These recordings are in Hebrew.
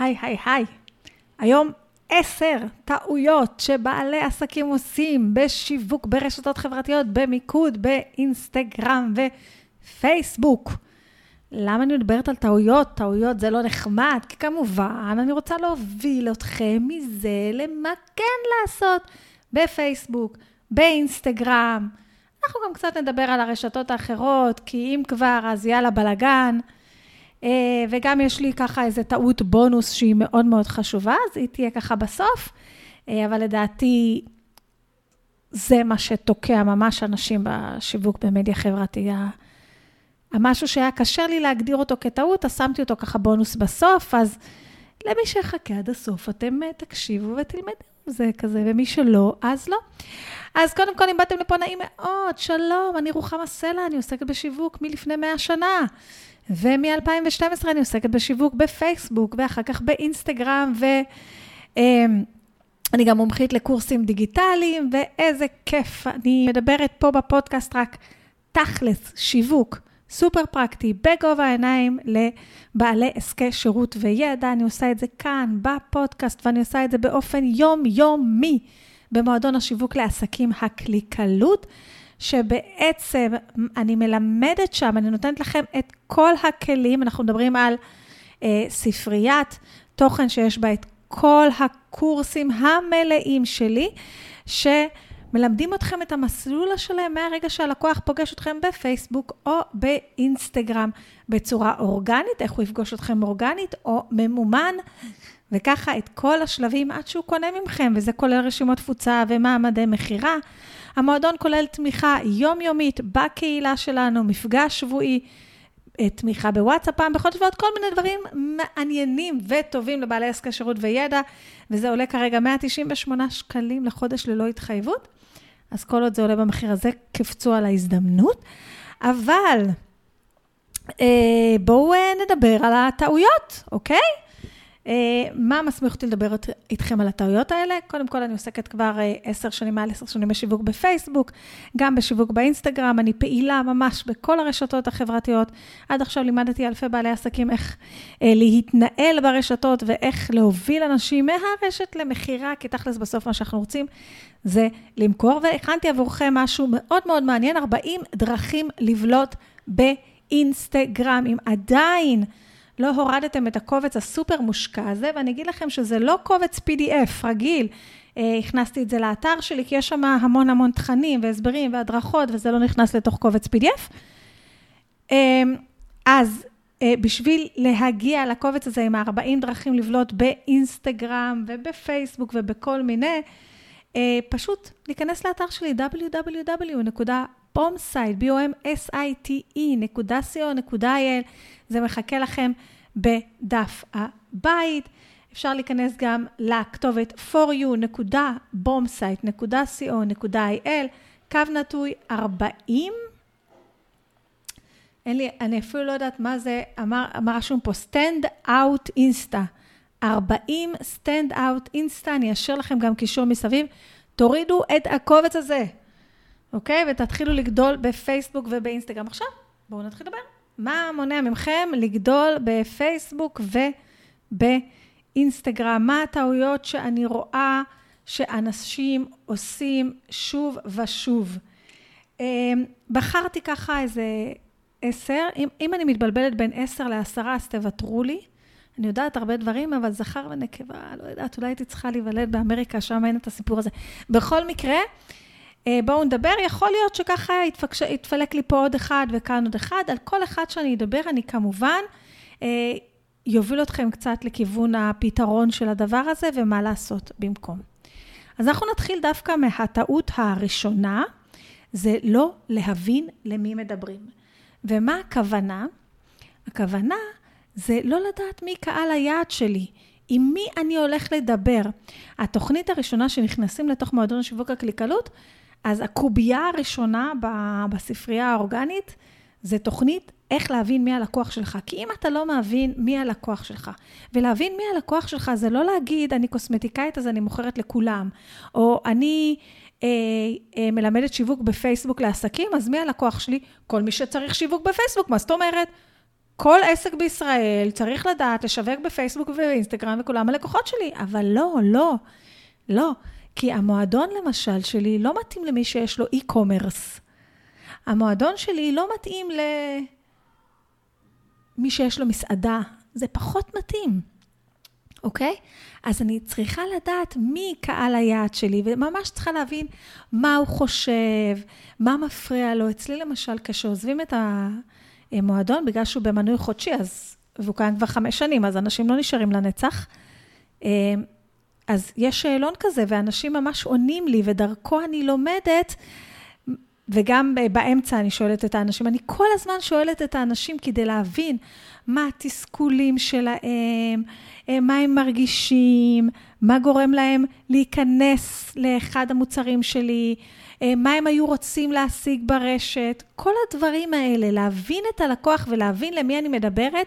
היי, היי, היי. היום עשר טעויות שבעלי עסקים עושים בשיווק ברשתות חברתיות, במיקוד, באינסטגרם ופייסבוק. למה אני מדברת על טעויות? טעויות זה לא נחמד, כי כמובן אני רוצה להוביל אתכם מזה למה כן לעשות בפייסבוק, באינסטגרם. אנחנו גם קצת נדבר על הרשתות האחרות, כי אם כבר, אז יאללה בלאגן. אה, וגם יש לי ככה איזה טעות בונוס שהיא מאוד מאוד חשובה, אז היא תהיה ככה בסוף, אה, אבל לדעתי זה מה שתוקע ממש אנשים בשיווק במדיה חברתי. המשהו שהיה קשה לי להגדיר אותו כטעות, אז שמתי אותו ככה בונוס בסוף, אז למי שיחכה עד הסוף, אתם אה, תקשיבו ותלמדו, זה כזה, ומי שלא, אז לא. אז קודם כל, אם באתם לפה, נעים מאוד, שלום, אני רוחמה סלע, אני עוסקת בשיווק מלפני 100 שנה. ומ-2012 אני עוסקת בשיווק בפייסבוק, ואחר כך באינסטגרם, ואני גם מומחית לקורסים דיגיטליים, ואיזה כיף. אני מדברת פה בפודקאסט רק תכלס, שיווק, סופר פרקטי, בגובה העיניים לבעלי עסקי שירות וידע. אני עושה את זה כאן, בפודקאסט, ואני עושה את זה באופן יומיומי במועדון השיווק לעסקים הקליקלות. שבעצם אני מלמדת שם, אני נותנת לכם את כל הכלים, אנחנו מדברים על אה, ספריית תוכן שיש בה את כל הקורסים המלאים שלי, שמלמדים אתכם את המסלול השלם מהרגע שהלקוח פוגש אתכם בפייסבוק או באינסטגרם בצורה אורגנית, איך הוא יפגוש אתכם אורגנית או ממומן. וככה את כל השלבים עד שהוא קונה ממכם, וזה כולל רשימות תפוצה ומעמדי מכירה. המועדון כולל תמיכה יומיומית בקהילה שלנו, מפגש שבועי, אה, תמיכה בוואטסאפ פעם בחודש ועוד כל מיני דברים מעניינים וטובים לבעלי עסקי שירות וידע, וזה עולה כרגע 198 שקלים לחודש ללא התחייבות. אז כל עוד זה עולה במחיר הזה, קפצו על ההזדמנות. אבל אה, בואו אה, נדבר על הטעויות, אוקיי? אה, מה מסמיך אותי לדבר איתכם על הטעויות האלה? קודם כל, אני עוסקת כבר אה, עשר שנים, מעל עשר שנים בשיווק בפייסבוק, גם בשיווק באינסטגרם, אני פעילה ממש בכל הרשתות החברתיות. עד עכשיו לימדתי אלפי בעלי עסקים איך אה, להתנהל ברשתות ואיך להוביל אנשים מהרשת למכירה, כי תכלס בסוף מה שאנחנו רוצים זה למכור. והכנתי עבורכם משהו מאוד מאוד מעניין, 40 דרכים לבלוט באינסטגרם. אם עדיין... לא הורדתם את הקובץ הסופר מושקע הזה, ואני אגיד לכם שזה לא קובץ PDF רגיל. אה, הכנסתי את זה לאתר שלי, כי יש שם המון המון תכנים והסברים והדרכות, וזה לא נכנס לתוך קובץ PDF. אה, אז אה, בשביל להגיע לקובץ הזה עם ה-40 דרכים לבלוט באינסטגרם ובפייסבוק ובכל מיני, פשוט להיכנס לאתר שלי www.bomsite.co.il. זה מחכה לכם בדף הבית. אפשר להיכנס גם לכתובת foryou.bombsite.co.il, קו נטוי 40. אין לי, אני אפילו לא יודעת מה זה, אמר, אמר רשום פה, stand out אינסטה. 40 stand out אינסטה, אני אשאיר לכם גם קישור מסביב. תורידו את הקובץ הזה, אוקיי? ותתחילו לגדול בפייסבוק ובאינסטגרם. עכשיו, בואו נתחיל לדבר. מה מונע מכם לגדול בפייסבוק ובאינסטגרם? מה הטעויות שאני רואה שאנשים עושים שוב ושוב? אמ, בחרתי ככה איזה עשר, אם, אם אני מתבלבלת בין עשר לעשרה, אז תוותרו לי. אני יודעת הרבה דברים, אבל זכר ונקבה, לא יודעת, אולי הייתי צריכה להיוולד באמריקה, שם אין את הסיפור הזה. בכל מקרה, אה, בואו נדבר, יכול להיות שככה יתפקש, יתפלק לי פה עוד אחד וכאן עוד אחד. על כל אחד שאני אדבר, אני כמובן אה, יוביל אתכם קצת לכיוון הפתרון של הדבר הזה ומה לעשות במקום. אז אנחנו נתחיל דווקא מהטעות הראשונה, זה לא להבין למי מדברים. ומה הכוונה? הכוונה זה לא לדעת מי קהל היעד שלי. עם מי אני הולך לדבר. התוכנית הראשונה שנכנסים לתוך מועדון שיווק הקליקלות, אז הקובייה הראשונה בספרייה האורגנית זה תוכנית איך להבין מי הלקוח שלך. כי אם אתה לא מבין מי הלקוח שלך, ולהבין מי הלקוח שלך זה לא להגיד, אני קוסמטיקאית אז אני מוכרת לכולם, או אני אה, אה, מלמדת שיווק בפייסבוק לעסקים, אז מי הלקוח שלי? כל מי שצריך שיווק בפייסבוק, מה זאת אומרת? כל עסק בישראל צריך לדעת לשווק בפייסבוק ובאינסטגרם וכולם הלקוחות שלי, אבל לא, לא, לא. כי המועדון למשל שלי לא מתאים למי שיש לו e-commerce. המועדון שלי לא מתאים למי שיש לו מסעדה, זה פחות מתאים, אוקיי? אז אני צריכה לדעת מי קהל היעד שלי, וממש צריכה להבין מה הוא חושב, מה מפריע לו. אצלי למשל, כשעוזבים את המועדון, בגלל שהוא במנוי חודשי, אז, והוא קיים כבר חמש שנים, אז אנשים לא נשארים לנצח. אז יש שאלון כזה, ואנשים ממש עונים לי, ודרכו אני לומדת, וגם באמצע אני שואלת את האנשים. אני כל הזמן שואלת את האנשים כדי להבין מה התסכולים שלהם, אה, מה הם מרגישים, מה גורם להם להיכנס לאחד המוצרים שלי, מה הם היו רוצים להשיג ברשת. כל הדברים האלה, להבין את הלקוח ולהבין למי אני מדברת,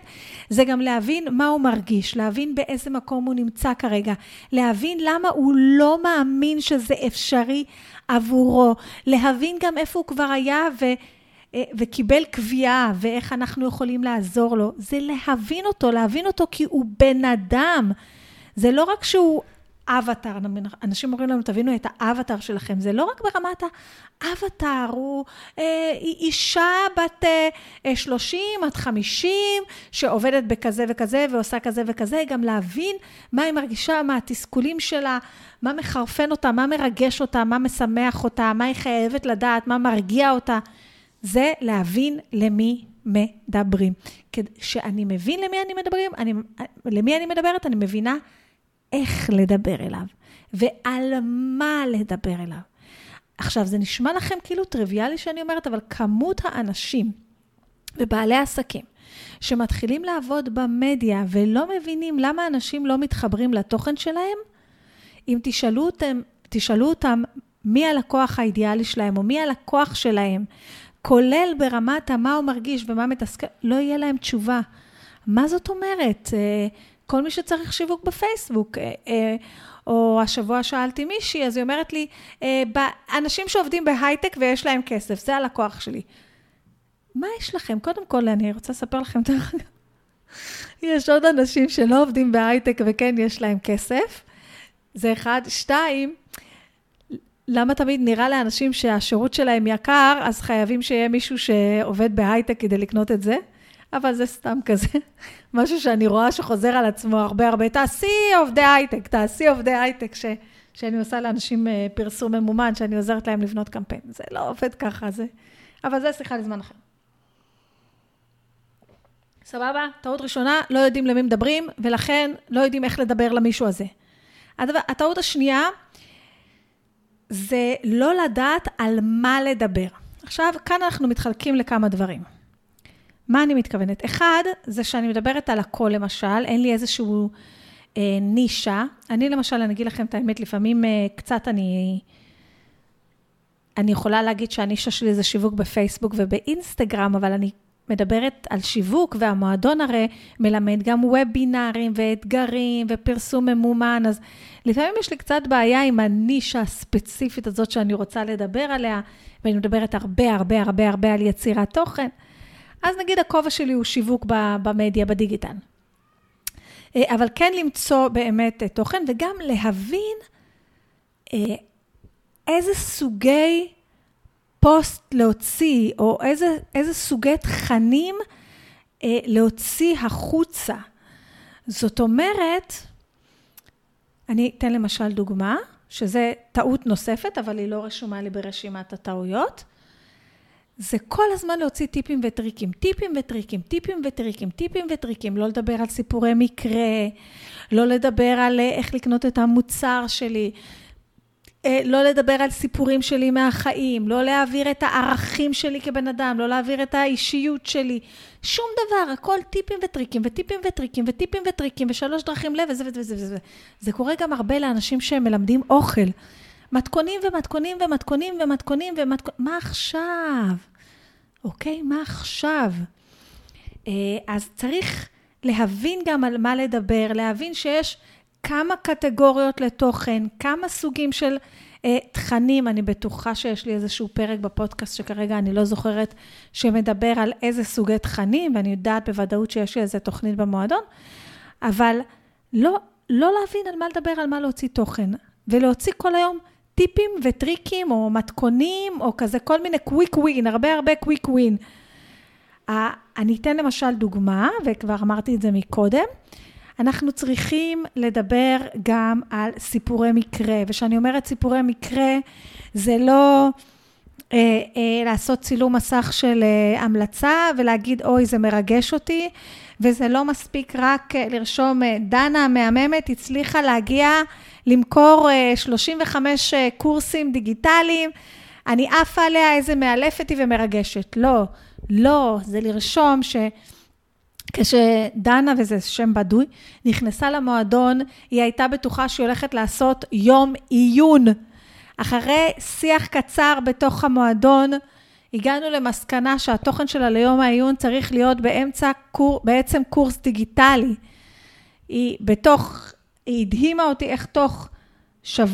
זה גם להבין מה הוא מרגיש, להבין באיזה מקום הוא נמצא כרגע, להבין למה הוא לא מאמין שזה אפשרי עבורו, להבין גם איפה הוא כבר היה ו... אה, וקיבל קביעה ואיך אנחנו יכולים לעזור לו, זה להבין אותו, להבין אותו כי הוא בן אדם. זה לא רק שהוא אבטאר, אנשים אומרים לנו, תבינו את האבטאר שלכם, זה לא רק ברמת האבטאר, הוא אה, אישה בת אה, 30 עד 50, שעובדת בכזה וכזה ועושה כזה וכזה, גם להבין מה היא מרגישה, מה התסכולים שלה, מה מחרפן אותה, מה מרגש אותה, מה משמח אותה, מה היא חייבת לדעת, מה מרגיע אותה. זה להבין למי מדברים. כשאני מבין למי אני מדברים, אני, למי אני מדברת, אני מבינה איך לדבר אליו, ועל מה לדבר אליו. עכשיו, זה נשמע לכם כאילו טריוויאלי שאני אומרת, אבל כמות האנשים ובעלי עסקים שמתחילים לעבוד במדיה ולא מבינים למה אנשים לא מתחברים לתוכן שלהם, אם תשאלו אותם, תשאלו אותם מי הלקוח האידיאלי שלהם או מי הלקוח שלהם, כולל ברמת המה הוא מרגיש ומה מתסכל, לא יהיה להם תשובה. מה זאת אומרת? אה, כל מי שצריך שיווק בפייסבוק. אה, אה, או השבוע שאלתי מישהי, אז היא אומרת לי, אנשים שעובדים בהייטק ויש להם כסף, זה הלקוח שלי. מה יש לכם? קודם כל, אני רוצה לספר לכם, דרך אגב, יש עוד אנשים שלא עובדים בהייטק וכן יש להם כסף. זה אחד. שתיים, למה תמיד נראה לאנשים שהשירות שלהם יקר, אז חייבים שיהיה מישהו שעובד בהייטק כדי לקנות את זה? אבל זה סתם כזה, משהו שאני רואה שחוזר על עצמו הרבה הרבה. תעשי עובדי הייטק, תעשי עובדי הייטק, ש, שאני עושה לאנשים אה, פרסום ממומן, שאני עוזרת להם לבנות קמפיין. זה לא עובד ככה, זה... אבל זה שיחה לזמן אחר. סבבה? טעות ראשונה, לא יודעים למי מדברים, ולכן לא יודעים איך לדבר למישהו הזה. הדבר, הטעות השנייה, זה לא לדעת על מה לדבר. עכשיו, כאן אנחנו מתחלקים לכמה דברים. מה אני מתכוונת? אחד, זה שאני מדברת על הכל, למשל, אין לי איזשהו אה, נישה. אני, למשל, אני אגיד לכם את האמת, לפעמים אה, קצת אני... אני יכולה להגיד שהנישה שלי זה שיווק בפייסבוק ובאינסטגרם, אבל אני מדברת על שיווק, והמועדון הרי מלמד גם וובינארים ואתגרים ופרסום ממומן, אז לפעמים יש לי קצת בעיה עם הנישה הספציפית הזאת שאני רוצה לדבר עליה, ואני מדברת הרבה הרבה הרבה הרבה על יצירת תוכן. אז נגיד הכובע שלי הוא שיווק במדיה, בדיגיטל. אה, אבל כן למצוא באמת אה, תוכן, וגם להבין אה, איזה סוגי פוסט להוציא, או איזה, איזה סוגי תכנים להוציא החוצה. זאת אומרת, אני אתן למשל דוגמה, שזה טעות נוספת, אבל היא לא רשומה לי ברשימת הטעויות. זה כל הזמן להוציא טיפים וטריקים, טיפים וטריקים, טיפים וטריקים, טיפים וטריקים, לא לדבר על סיפורי מקרה, לא לדבר על אה, איך לקנות את המוצר שלי, אה, לא לדבר על סיפורים שלי מהחיים, לא להעביר את הערכים שלי כבן אדם, לא להעביר את האישיות שלי, שום דבר, הכל טיפים וטריקים וטיפים וטריקים וטיפים וטריקים ושלוש דרכים לב וזה וזה וזה וזה. זה קורה גם הרבה לאנשים שהם מלמדים אוכל. מתכונים ומתכונים ומתכונים ומתכונים ומתכונים, מה עכשיו? אוקיי, מה עכשיו? אה, אז צריך להבין גם על מה לדבר, להבין שיש כמה קטגוריות לתוכן, כמה סוגים של אה, תכנים, אני בטוחה שיש לי איזשהו פרק בפודקאסט שכרגע אני לא זוכרת, שמדבר על איזה סוגי תכנים, ואני יודעת בוודאות שיש לי איזה תוכנית במועדון, אבל לא, לא להבין על מה לדבר, על מה להוציא תוכן, ולהוציא כל היום טיפים וטריקים, או מתכונים, או כזה כל מיני קוויק ווין, הרבה הרבה קוויק ווין. אני אתן למשל דוגמה, וכבר אמרתי את זה מקודם. אנחנו צריכים לדבר גם על סיפורי מקרה, וכשאני אומרת סיפורי מקרה, זה לא אה, אה, לעשות צילום מסך של אה, המלצה ולהגיד, אוי, זה מרגש אותי, וזה לא מספיק רק אה, לרשום, אה, דנה המהממת הצליחה להגיע למכור אה, 35 אה, קורסים דיגיטליים, אני עפה עליה, איזה מאלפת היא ומרגשת. לא, לא, זה לרשום ש... כשדנה, וזה שם בדוי, נכנסה למועדון, היא הייתה בטוחה שהיא הולכת לעשות יום עיון. אחרי שיח קצר בתוך המועדון, הגענו למסקנה שהתוכן שלה ליום העיון צריך להיות באמצע, קור, בעצם קורס דיגיטלי. היא בתוך, היא הדהימה אותי איך תוך שב...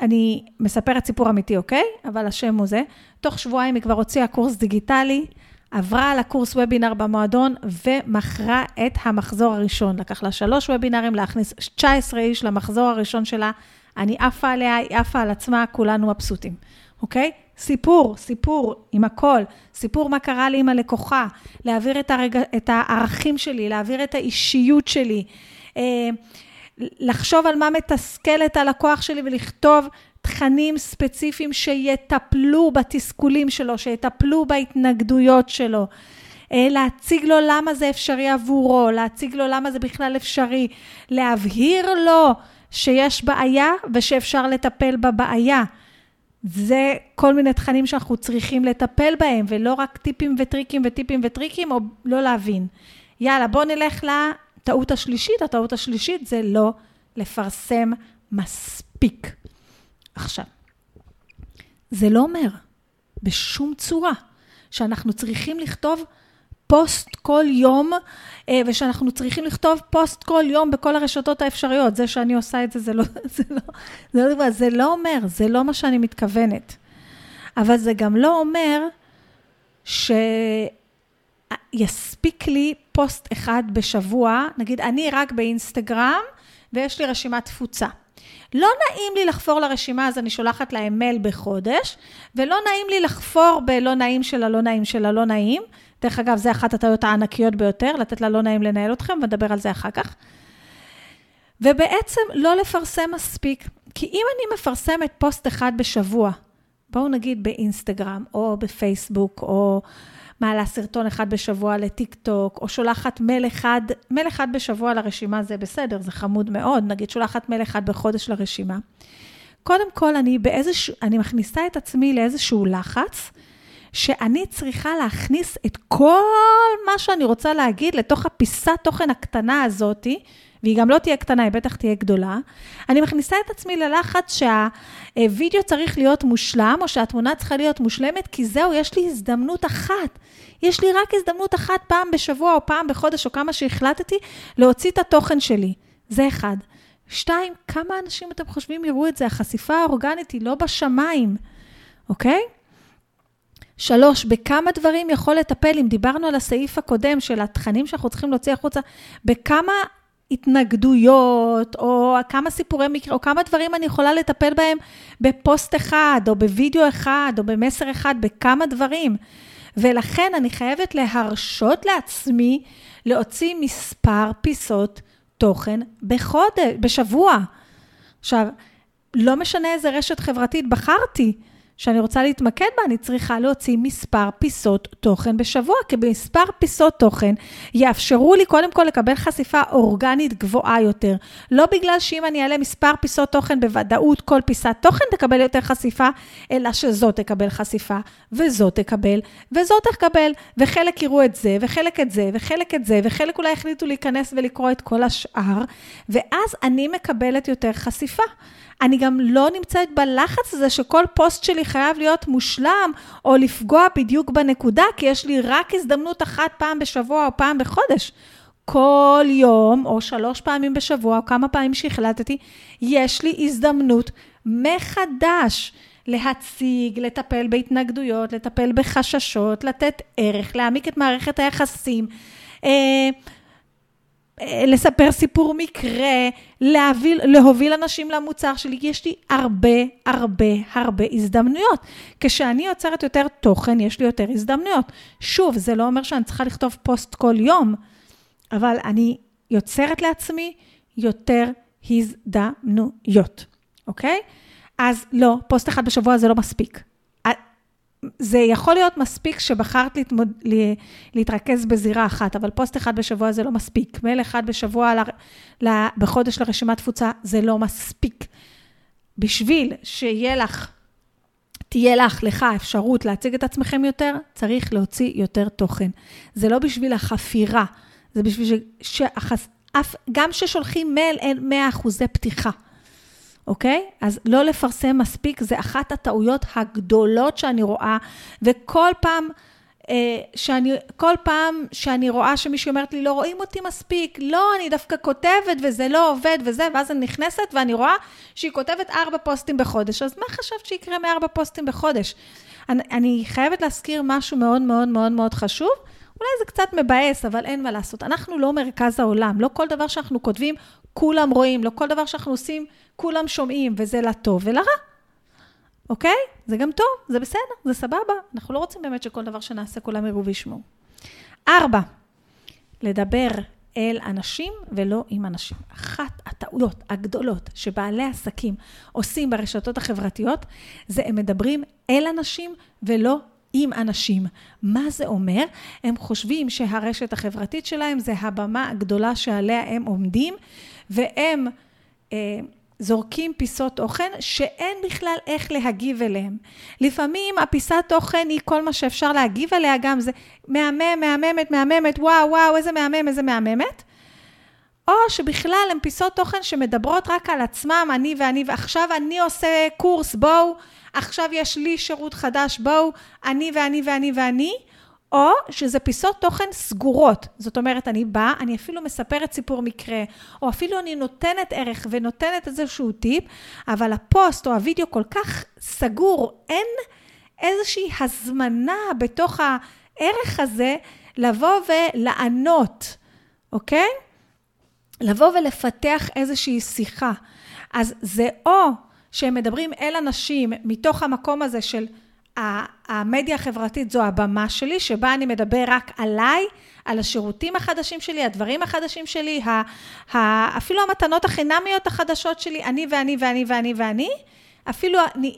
אני מספרת סיפור אמיתי, אוקיי? אבל השם הוא זה. תוך שבועיים היא כבר הוציאה קורס דיגיטלי. עברה על הקורס וובינר במועדון ומכרה את המחזור הראשון. לקח לה שלוש וובינרים להכניס 19 איש למחזור הראשון שלה. אני עפה עליה, היא עפה על עצמה, כולנו מבסוטים, אוקיי? סיפור, סיפור עם הכל, סיפור מה קרה לי עם הלקוחה, להעביר את, הרג... את הערכים שלי, להעביר את האישיות שלי, לחשוב על מה מתסכל את הלקוח שלי ולכתוב תכנים ספציפיים שיטפלו בתסכולים שלו, שיטפלו בהתנגדויות שלו. אה, להציג לו למה זה אפשרי עבורו, להציג לו למה זה בכלל אפשרי, להבהיר לו שיש בעיה ושאפשר לטפל בבעיה. זה כל מיני תכנים שאנחנו צריכים לטפל בהם, ולא רק טיפים וטריקים וטיפים וטריקים, או לא להבין. יאללה, בואו נלך לטעות השלישית. הטעות השלישית זה לא לפרסם מספיק. עכשיו, זה לא אומר בשום צורה שאנחנו צריכים לכתוב פוסט כל יום, אה, ושאנחנו צריכים לכתוב פוסט כל יום בכל הרשתות האפשריות. זה שאני עושה את זה, זה לא, זה לא, זה לא, זה לא אומר, זה לא מה שאני מתכוונת. אבל זה גם לא אומר שיספיק לי פוסט אחד בשבוע, נגיד, אני רק באינסטגרם, ויש לי רשימת תפוצה. לא נעים לי לחפור לרשימה, אז אני שולחת להם מייל בחודש, ולא נעים לי לחפור בלא נעים של הלא נעים של הלא נעים. דרך אגב, זה אחת הטעויות הענקיות ביותר, לתת ללא נעים לנהל אתכם, ונדבר על זה אחר כך. ובעצם לא לפרסם מספיק, כי אם אני מפרסמת פוסט אחד בשבוע, בואו נגיד באינסטגרם, או בפייסבוק, או מעלה סרטון אחד בשבוע לטיק טוק, או שולחת מייל אחד, מייל אחד בשבוע לרשימה זה בסדר, זה חמוד מאוד, נגיד שולחת מייל אחד בחודש לרשימה. קודם כל, אני באיזשהו, אני מכניסה את עצמי לאיזשהו לחץ, שאני צריכה להכניס את כל מה שאני רוצה להגיד לתוך הפיסת תוכן הקטנה הזאתי, והיא גם לא תהיה קטנה, היא בטח תהיה גדולה. אני מכניסה את עצמי ללחץ שהווידאו צריך להיות מושלם, או שהתמונה צריכה להיות מושלמת, כי זהו, יש לי הזדמנות אחת. יש לי רק הזדמנות אחת פעם בשבוע, או פעם בחודש, או כמה שהחלטתי, להוציא את התוכן שלי. זה אחד. שתיים, כמה אנשים אתם חושבים יראו את זה? החשיפה האורגנית היא לא בשמיים, אוקיי? שלוש, בכמה דברים יכול לטפל, אם דיברנו על הסעיף הקודם של התכנים שאנחנו צריכים להוציא החוצה, בכמה התנגדויות, או כמה סיפורי מקרה, או כמה דברים אני יכולה לטפל בהם בפוסט אחד, או בווידאו אחד, או במסר אחד, בכמה דברים. ולכן אני חייבת להרשות לעצמי להוציא מספר פיסות תוכן בחודש, בשבוע. עכשיו, לא משנה איזה רשת חברתית בחרתי, שאני רוצה להתמקד בה, אני צריכה להוציא מספר פיסות תוכן בשבוע, כי במספר פיסות תוכן יאפשרו לי קודם כל לקבל חשיפה אורגנית גבוהה יותר. לא בגלל שאם אני אעלה מספר פיסות תוכן בוודאות, כל פיסת תוכן תקבל יותר חשיפה, אלא שזאת תקבל חשיפה, וזאת תקבל, וזאת תקבל, וחלק יראו את זה, וחלק את זה, וחלק את זה, וחלק אולי החליטו להיכנס ולקרוא את כל השאר, ואז אני מקבלת יותר חשיפה. אני גם לא נמצאת בלחץ הזה שכל פוסט שלי חייב להיות מושלם, או לפגוע בדיוק בנקודה, כי יש לי רק הזדמנות אחת פעם בשבוע או פעם בחודש. כל יום, או שלוש פעמים בשבוע, או כמה פעמים שהחלטתי, יש לי הזדמנות מחדש להציג, לטפל בהתנגדויות, לטפל בחששות, לתת ערך, להעמיק את מערכת היחסים. אה, לספר סיפור מקרה, להוביל, להוביל אנשים למוצר שלי. יש לי הרבה, הרבה, הרבה הזדמנויות. כשאני יוצרת יותר תוכן, יש לי יותר הזדמנויות. שוב, זה לא אומר שאני צריכה לכתוב פוסט כל יום, אבל אני יוצרת לעצמי יותר הזדמנויות, אוקיי? אז לא, פוסט אחד בשבוע זה לא מספיק. זה יכול להיות מספיק שבחרת להתמוד... להתרכז בזירה אחת, אבל פוסט אחד בשבוע זה לא מספיק. מייל אחד בשבוע ל... ל... בחודש לרשימת תפוצה זה לא מספיק. בשביל שיהיה לך, תהיה לך, לך, אפשרות להציג את עצמכם יותר, צריך להוציא יותר תוכן. זה לא בשביל החפירה, זה בשביל ש... שהחס... אף... גם כששולחים מייל אין 100 אחוזי פתיחה. אוקיי? אז לא לפרסם מספיק, זה אחת הטעויות הגדולות שאני רואה, וכל פעם... אה, שאני, כל פעם שאני רואה שמישהי אומרת לי, לא רואים אותי מספיק, לא, אני דווקא כותבת וזה לא עובד וזה, ואז אני נכנסת ואני רואה שהיא כותבת ארבע פוסטים בחודש. אז מה חשבת שיקרה מארבע פוסטים בחודש? אני, אני חייבת להזכיר משהו מאוד מאוד מאוד מאוד חשוב. אולי זה קצת מבאס, אבל אין מה לעשות. אנחנו לא מרכז העולם. לא כל דבר שאנחנו כותבים, כולם רואים. לא כל דבר שאנחנו עושים, כולם שומעים, וזה לטוב ולרע. אוקיי? זה גם טוב, זה בסדר, זה סבבה. אנחנו לא רוצים באמת שכל דבר שנעשה כולם יראו וישמעו. ארבע, לדבר אל אנשים ולא עם אנשים. אחת הטעויות הגדולות שבעלי עסקים עושים ברשתות החברתיות, זה הם מדברים אל אנשים ולא עם אנשים. מה זה אומר? הם חושבים שהרשת החברתית שלהם זה הבמה הגדולה שעליה הם עומדים, והם אה, זורקים פיסות תוכן שאין בכלל איך להגיב אליהם. לפעמים הפיסת תוכן היא כל מה שאפשר להגיב עליה, גם זה מהמם, מהממת, מהממת, וואו, וואו, איזה מהמם, איזה מהממת. או שבכלל הן פיסות תוכן שמדברות רק על עצמם, אני ואני, ועכשיו אני עושה קורס, בואו, עכשיו יש לי שירות חדש, בואו, אני ואני ואני ואני. או שזה פיסות תוכן סגורות. זאת אומרת, אני באה, אני אפילו מספרת סיפור מקרה, או אפילו אני נותנת ערך ונותנת איזשהו טיפ, אבל הפוסט או הוידאו כל כך סגור, אין איזושהי הזמנה בתוך הערך הזה לבוא ולענות, אוקיי? לבוא ולפתח איזושהי שיחה. אז זה או שהם מדברים אל אנשים מתוך המקום הזה של המדיה החברתית זו הבמה שלי, שבה אני מדבר רק עליי, על השירותים החדשים שלי, הדברים החדשים שלי, ה, ה, אפילו המתנות החינמיות החדשות שלי, אני ואני ואני ואני ואני. אפילו אני,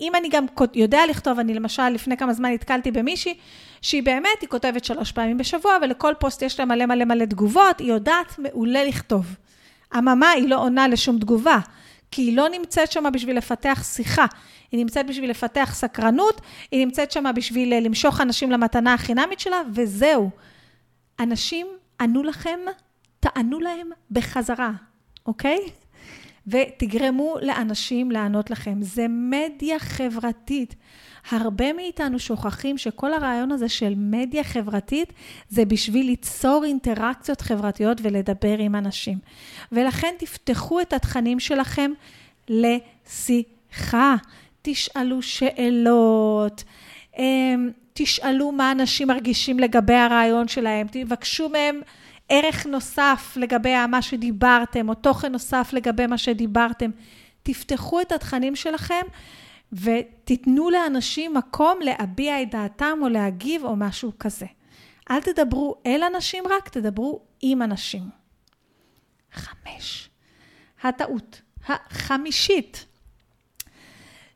אם אני גם יודע לכתוב, אני למשל לפני כמה זמן נתקלתי במישהי שהיא באמת, היא כותבת שלוש פעמים בשבוע, ולכל פוסט יש לה מלא מלא מלא תגובות, היא יודעת מעולה לכתוב. אממה, היא לא עונה לשום תגובה. כי היא לא נמצאת שם בשביל לפתח שיחה, היא נמצאת בשביל לפתח סקרנות, היא נמצאת שם בשביל אה, למשוך אנשים למתנה החינמית שלה, וזהו. אנשים ענו לכם, תענו להם בחזרה, אוקיי? ותגרמו לאנשים לענות לכם. זה מדיה חברתית. הרבה מאיתנו שוכחים שכל הרעיון הזה של מדיה חברתית זה בשביל ליצור אינטראקציות חברתיות ולדבר עם אנשים. ולכן תפתחו את התכנים שלכם לשיחה. תשאלו שאלות, אמ, תשאלו מה אנשים מרגישים לגבי הרעיון שלהם, תבקשו מהם ערך נוסף לגבי מה שדיברתם, או תוכן נוסף לגבי מה שדיברתם. תפתחו את התכנים שלכם ותיתנו לאנשים מקום להביע את דעתם או להגיב או משהו כזה. אל תדברו אל אנשים רק, תדברו עם אנשים. חמש, הטעות החמישית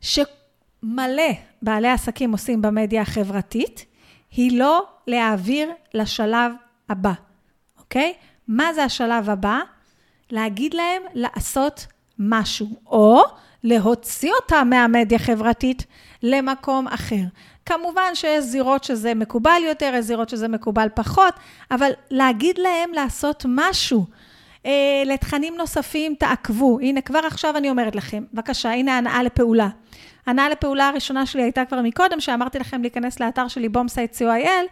שמלא בעלי עסקים עושים במדיה החברתית, היא לא להעביר לשלב הבא, אוקיי? מה זה השלב הבא? להגיד להם לעשות משהו, או להוציא אותה מהמדיה החברתית למקום אחר. כמובן שיש זירות שזה מקובל יותר, יש זירות שזה מקובל פחות, אבל להגיד להם לעשות משהו. אה, לתכנים נוספים תעקבו. הנה, כבר עכשיו אני אומרת לכם, בבקשה, הנה הנאה לפעולה. הנעה לפעולה הראשונה שלי הייתה כבר מקודם, שאמרתי לכם להיכנס לאתר שלי, בומסייט co.il,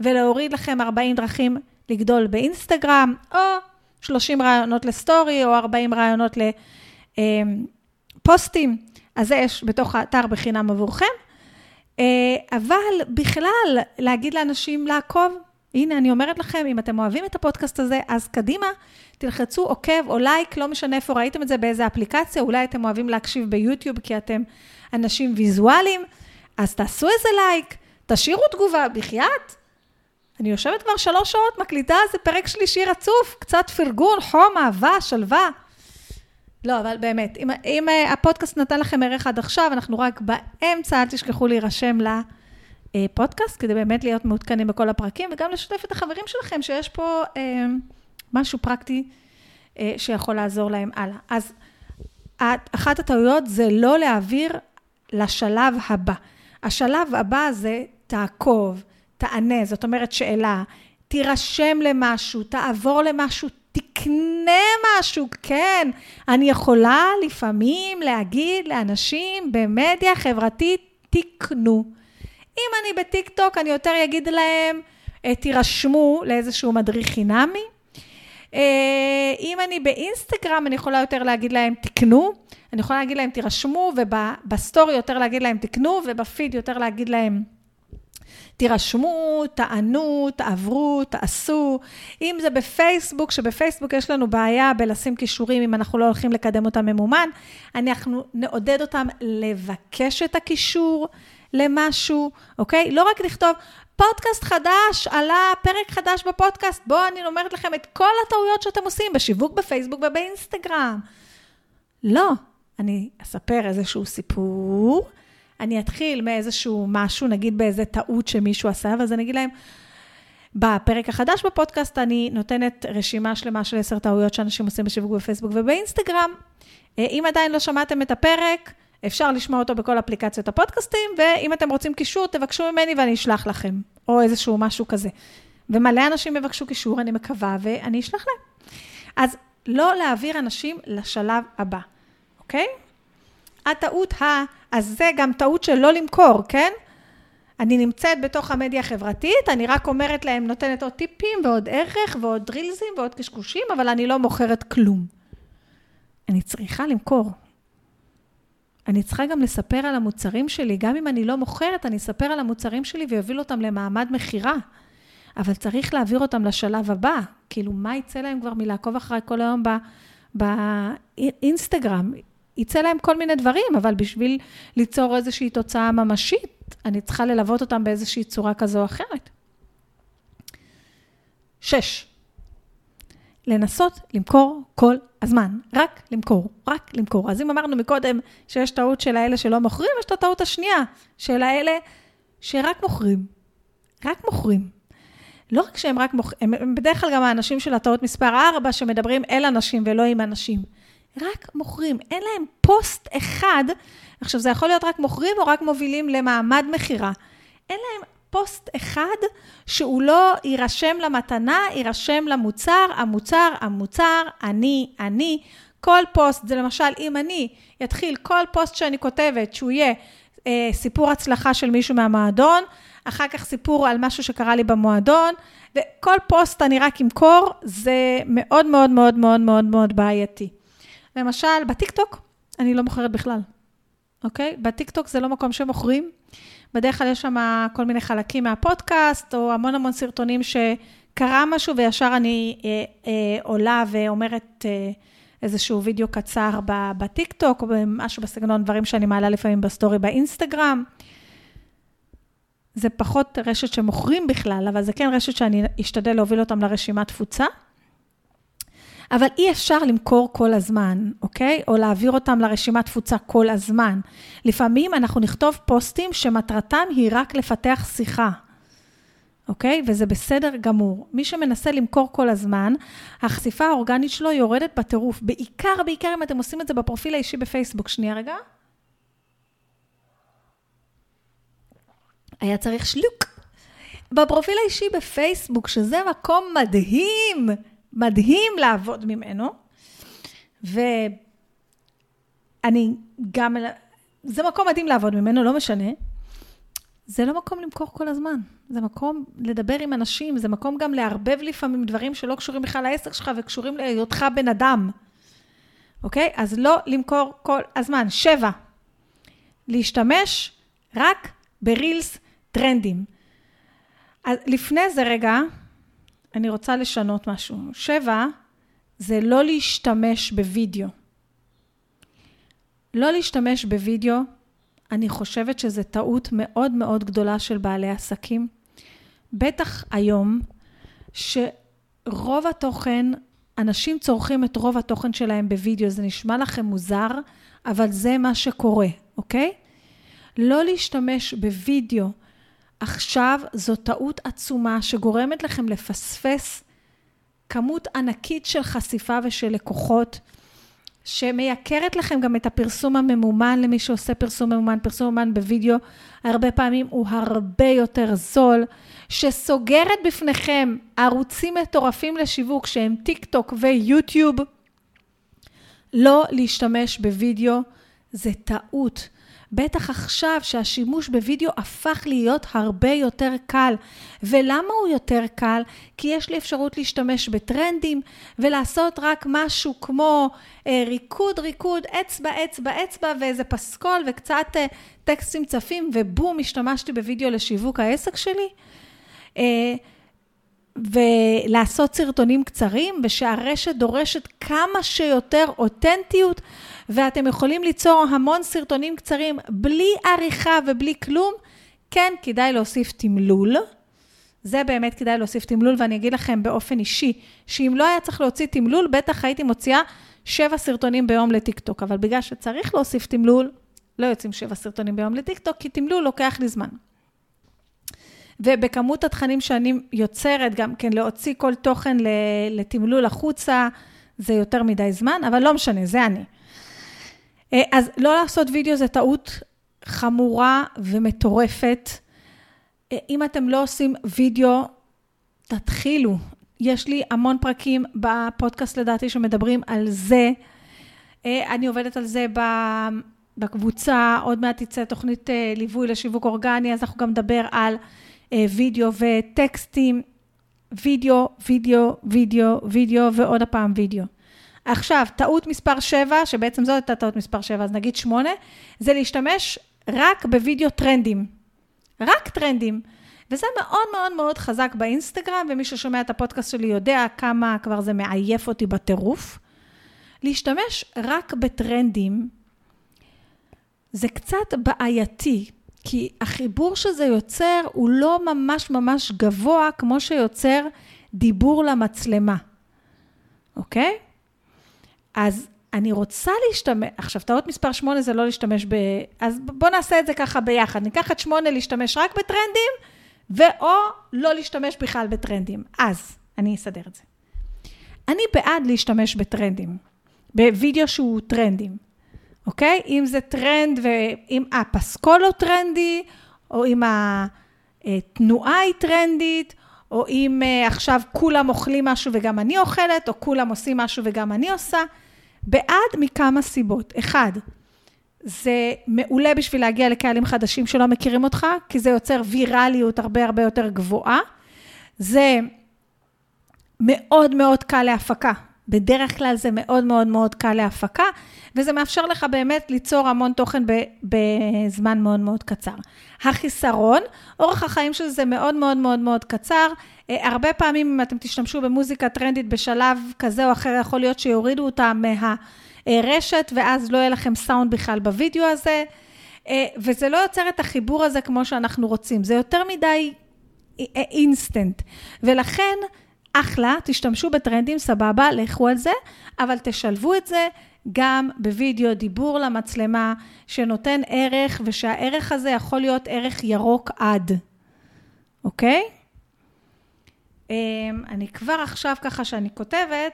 ולהוריד לכם 40 דרכים לגדול באינסטגרם, או 30 רעיונות לסטורי, או 40 רעיונות לפוסטים. אז זה יש בתוך האתר בחינם עבורכם. אה, אבל בכלל, להגיד לאנשים לעקוב, הנה, אני אומרת לכם, אם אתם אוהבים את הפודקאסט הזה, אז קדימה, תלחצו עוקב או לייק, לא משנה איפה ראיתם את זה, באיזה אפליקציה, אולי אתם אוהבים להקשיב ביוטיוב כי אתם אנשים ויזואליים, אז תעשו איזה לייק, תשאירו תגובה, בחייאת. אני יושבת כבר שלוש שעות, מקליטה איזה פרק שלישי רצוף, קצת פרגון, חום, אהבה, שלווה. לא, אבל באמת, אם, אם uh, הפודקאסט נתן לכם ערך עד עכשיו, אנחנו רק באמצע, אל תשכחו להירשם לפודקאסט, כדי באמת להיות מעודכנים בכל הפרקים, וגם לשתף את החברים שלכם, שיש פה uh, משהו פרקטי uh, שיכול לעזור להם הלאה. אז אחת הטעויות זה לא להעביר לשלב הבא. השלב הבא זה תעקוב, תענה, זאת אומרת שאלה, תירשם למשהו, תעבור למשהו, תקנה משהו, כן. אני יכולה לפעמים להגיד לאנשים במדיה חברתית, תקנו. אם אני בטיקטוק, אני יותר אגיד להם, אה, תירשמו לאיזשהו מדריך חינמי. אה, אם אני באינסטגרם, אני יכולה יותר להגיד להם, תקנו. אני יכולה להגיד להם, תירשמו, ובסטורי יותר להגיד להם, תקנו, ובפיד יותר להגיד להם, תירשמו, תענו, תעברו, תעשו. אם זה בפייסבוק, שבפייסבוק יש לנו בעיה בלשים כישורים אם אנחנו לא הולכים לקדם אותם ממומן, אנחנו נעודד אותם לבקש את הכישור למשהו, אוקיי? לא רק לכתוב, פודקאסט חדש, עלה פרק חדש בפודקאסט, בואו אני אומרת לכם את כל הטעויות שאתם עושים בשיווק בפייסבוק ובאינסטגרם. לא, אני אספר איזשהו סיפור, אני אתחיל מאיזשהו משהו, נגיד באיזה טעות שמישהו עשה, ואז אני אגיד להם, בפרק החדש בפודקאסט אני נותנת רשימה שלמה של עשר טעויות שאנשים עושים בשיווק בפייסבוק ובאינסטגרם. אה, אם עדיין לא שמעתם את הפרק, אפשר לשמוע אותו בכל אפליקציות הפודקאסטים, ואם אתם רוצים קישור, תבקשו ממני ואני אשלח לכם, או איזשהו משהו כזה. ומלא אנשים יבקשו קישור, אני מקווה, ואני אשלח להם. אז לא להעביר אנשים לשלב הבא, אוקיי? הטעות ה... אז זה גם טעות של לא למכור, כן? אני נמצאת בתוך המדיה החברתית, אני רק אומרת להם, נותנת עוד טיפים ועוד ערך ועוד דרילזים ועוד קשקושים, אבל אני לא מוכרת כלום. אני צריכה למכור. אני צריכה גם לספר על המוצרים שלי, גם אם אני לא מוכרת, אני אספר על המוצרים שלי ויוביל אותם למעמד מכירה. אבל צריך להעביר אותם לשלב הבא. כאילו, מה יצא להם כבר מלעקוב אחריי כל היום באינסטגרם? יצא להם כל מיני דברים, אבל בשביל ליצור איזושהי תוצאה ממשית, אני צריכה ללוות אותם באיזושהי צורה כזו או אחרת. שש, לנסות למכור כל הזמן, רק למכור, רק למכור. אז אם אמרנו מקודם שיש טעות של האלה שלא מוכרים, יש את הטעות השנייה של האלה שרק מוכרים, רק מוכרים. לא רק שהם רק מוכרים, הם בדרך כלל גם האנשים של הטעות מספר 4, שמדברים אל אנשים ולא עם אנשים. רק מוכרים, אין להם פוסט אחד, עכשיו זה יכול להיות רק מוכרים או רק מובילים למעמד מכירה. אין להם פוסט אחד שהוא לא יירשם למתנה, יירשם למוצר, המוצר, המוצר, אני, אני. כל פוסט, זה למשל, אם אני אתחיל כל פוסט שאני כותבת, שהוא יהיה אה, סיפור הצלחה של מישהו מהמועדון, אחר כך סיפור על משהו שקרה לי במועדון, וכל פוסט אני רק אמכור, זה מאוד מאוד מאוד מאוד מאוד מאוד בעייתי. למשל, בטיקטוק, אני לא מוכרת בכלל, אוקיי? בטיקטוק זה לא מקום שמוכרים. בדרך כלל יש שם כל מיני חלקים מהפודקאסט, או המון המון סרטונים שקרה משהו, וישר אני אה, אה, עולה ואומרת אה, איזשהו וידאו קצר בטיקטוק, או משהו בסגנון דברים שאני מעלה לפעמים בסטורי באינסטגרם. זה פחות רשת שמוכרים בכלל, אבל זה כן רשת שאני אשתדל להוביל אותם לרשימת תפוצה. אבל אי אפשר למכור כל הזמן, אוקיי? או להעביר אותם לרשימת תפוצה כל הזמן. לפעמים אנחנו נכתוב פוסטים שמטרתם היא רק לפתח שיחה, אוקיי? וזה בסדר גמור. מי שמנסה למכור כל הזמן, החשיפה האורגנית שלו יורדת בטירוף. בעיקר, בעיקר אם אתם עושים את זה בפרופיל האישי בפייסבוק. שנייה רגע. היה צריך שלוק. בפרופיל האישי בפייסבוק, שזה מקום מדהים, מדהים לעבוד ממנו, ואני גם, זה מקום מדהים לעבוד ממנו, לא משנה, זה לא מקום למכור כל הזמן. זה מקום לדבר עם אנשים, זה מקום גם לערבב לפעמים דברים שלא קשורים בכלל לעסק שלך וקשורים להיותך בן אדם. אוקיי? אז לא למכור כל הזמן. שבע, להשתמש רק ברילס טרנדים. אז לפני זה רגע, אני רוצה לשנות משהו. שבע, זה לא להשתמש בווידאו. לא להשתמש בווידאו, אני חושבת שזו טעות מאוד מאוד גדולה של בעלי עסקים. בטח היום, שרוב התוכן, אנשים צורכים את רוב התוכן שלהם בווידאו, זה נשמע לכם מוזר, אבל זה מה שקורה, אוקיי? לא להשתמש בווידאו עכשיו זו טעות עצומה שגורמת לכם לפספס כמות ענקית של חשיפה ושל לקוחות, שמייקרת לכם גם את הפרסום הממומן למי שעושה פרסום ממומן. פרסום ממומן בווידאו הרבה פעמים הוא הרבה יותר זול, שסוגרת בפניכם ערוצים מטורפים לשיווק שהם טיק טוק ויוטיוב. לא להשתמש בווידאו זה טעות. בטח עכשיו שהשימוש בווידאו הפך להיות הרבה יותר קל. ולמה הוא יותר קל? כי יש לי אפשרות להשתמש בטרנדים ולעשות רק משהו כמו אה, ריקוד, ריקוד, אצבע, אצבע, אצבע ואיזה פסקול וקצת אה, טקסטים צפים ובום, השתמשתי בווידאו לשיווק העסק שלי. אה, ולעשות סרטונים קצרים, ושהרשת דורשת כמה שיותר אותנטיות, ואתם יכולים ליצור המון סרטונים קצרים בלי עריכה ובלי כלום, כן, כדאי להוסיף תמלול. זה באמת כדאי להוסיף תמלול, ואני אגיד לכם באופן אישי, שאם לא היה צריך להוציא תמלול, בטח הייתי מוציאה שבע סרטונים ביום לטיקטוק, אבל בגלל שצריך להוסיף תמלול, לא יוצאים שבע סרטונים ביום לטיקטוק, כי תמלול לוקח לי זמן. ובכמות התכנים שאני יוצרת, גם כן להוציא כל תוכן לתמלול החוצה, זה יותר מדי זמן, אבל לא משנה, זה אני. אה, אז לא לעשות וידאו זה טעות חמורה ומטורפת. אה, אם אתם לא עושים וידאו, תתחילו. יש לי המון פרקים בפודקאסט לדעתי שמדברים על זה. אה, אני עובדת על זה בקבוצה, עוד מעט תצא תוכנית ליווי לשיווק אורגני, אז אנחנו גם נדבר על וידאו וטקסטים, וידאו, וידאו, וידאו, וידאו ועוד הפעם וידאו. עכשיו, טעות מספר 7, שבעצם זאת הייתה טעות מספר 7, אז נגיד 8, זה להשתמש רק בווידאו טרנדים. רק טרנדים. וזה מאוד מאוד מאוד חזק באינסטגרם, ומי ששומע את הפודקאסט שלי יודע כמה כבר זה מעייף אותי בטירוף. להשתמש רק בטרנדים זה קצת בעייתי, כי החיבור שזה יוצר הוא לא ממש ממש גבוה כמו שיוצר דיבור למצלמה, אוקיי? אז אני רוצה להשתמש, עכשיו, טעות מספר 8 זה לא להשתמש ב... אז בואו נעשה את זה ככה ביחד. ניקח את 8 להשתמש רק בטרנדים, ואו לא להשתמש בכלל בטרנדים. אז, אני אסדר את זה. אני בעד להשתמש בטרנדים, בווידאו שהוא טרנדים, אוקיי? אם זה טרנד ואם הפסקול הוא טרנדי, או אם התנועה היא טרנדית, או אם אה, עכשיו כולם אוכלים משהו וגם אני אוכלת, או כולם עושים משהו וגם אני עושה. בעד מכמה סיבות. אחד, זה מעולה בשביל להגיע לקהלים חדשים שלא מכירים אותך, כי זה יוצר ויראליות הרבה הרבה יותר גבוהה. זה מאוד מאוד קל להפקה. בדרך כלל זה מאוד מאוד מאוד קל להפקה, וזה מאפשר לך באמת ליצור המון תוכן בזמן מאוד מאוד קצר. החיסרון, אורך החיים של זה מאוד מאוד מאוד מאוד קצר. אה, הרבה פעמים אם אתם תשתמשו במוזיקה טרנדית בשלב כזה או אחר, יכול להיות שיורידו אותה מהרשת, ואז לא יהיה לכם סאונד בכלל בווידאו הזה, אה, וזה לא יוצר את החיבור הזה כמו שאנחנו רוצים. זה יותר מדי אינסטנט, ולכן... אחלה, תשתמשו בטרנדים, סבבה, לכו על זה, אבל תשלבו את זה גם בווידאו, דיבור למצלמה, שנותן ערך, ושהערך הזה יכול להיות ערך ירוק עד, אוקיי? אמ, אני כבר עכשיו, ככה שאני כותבת,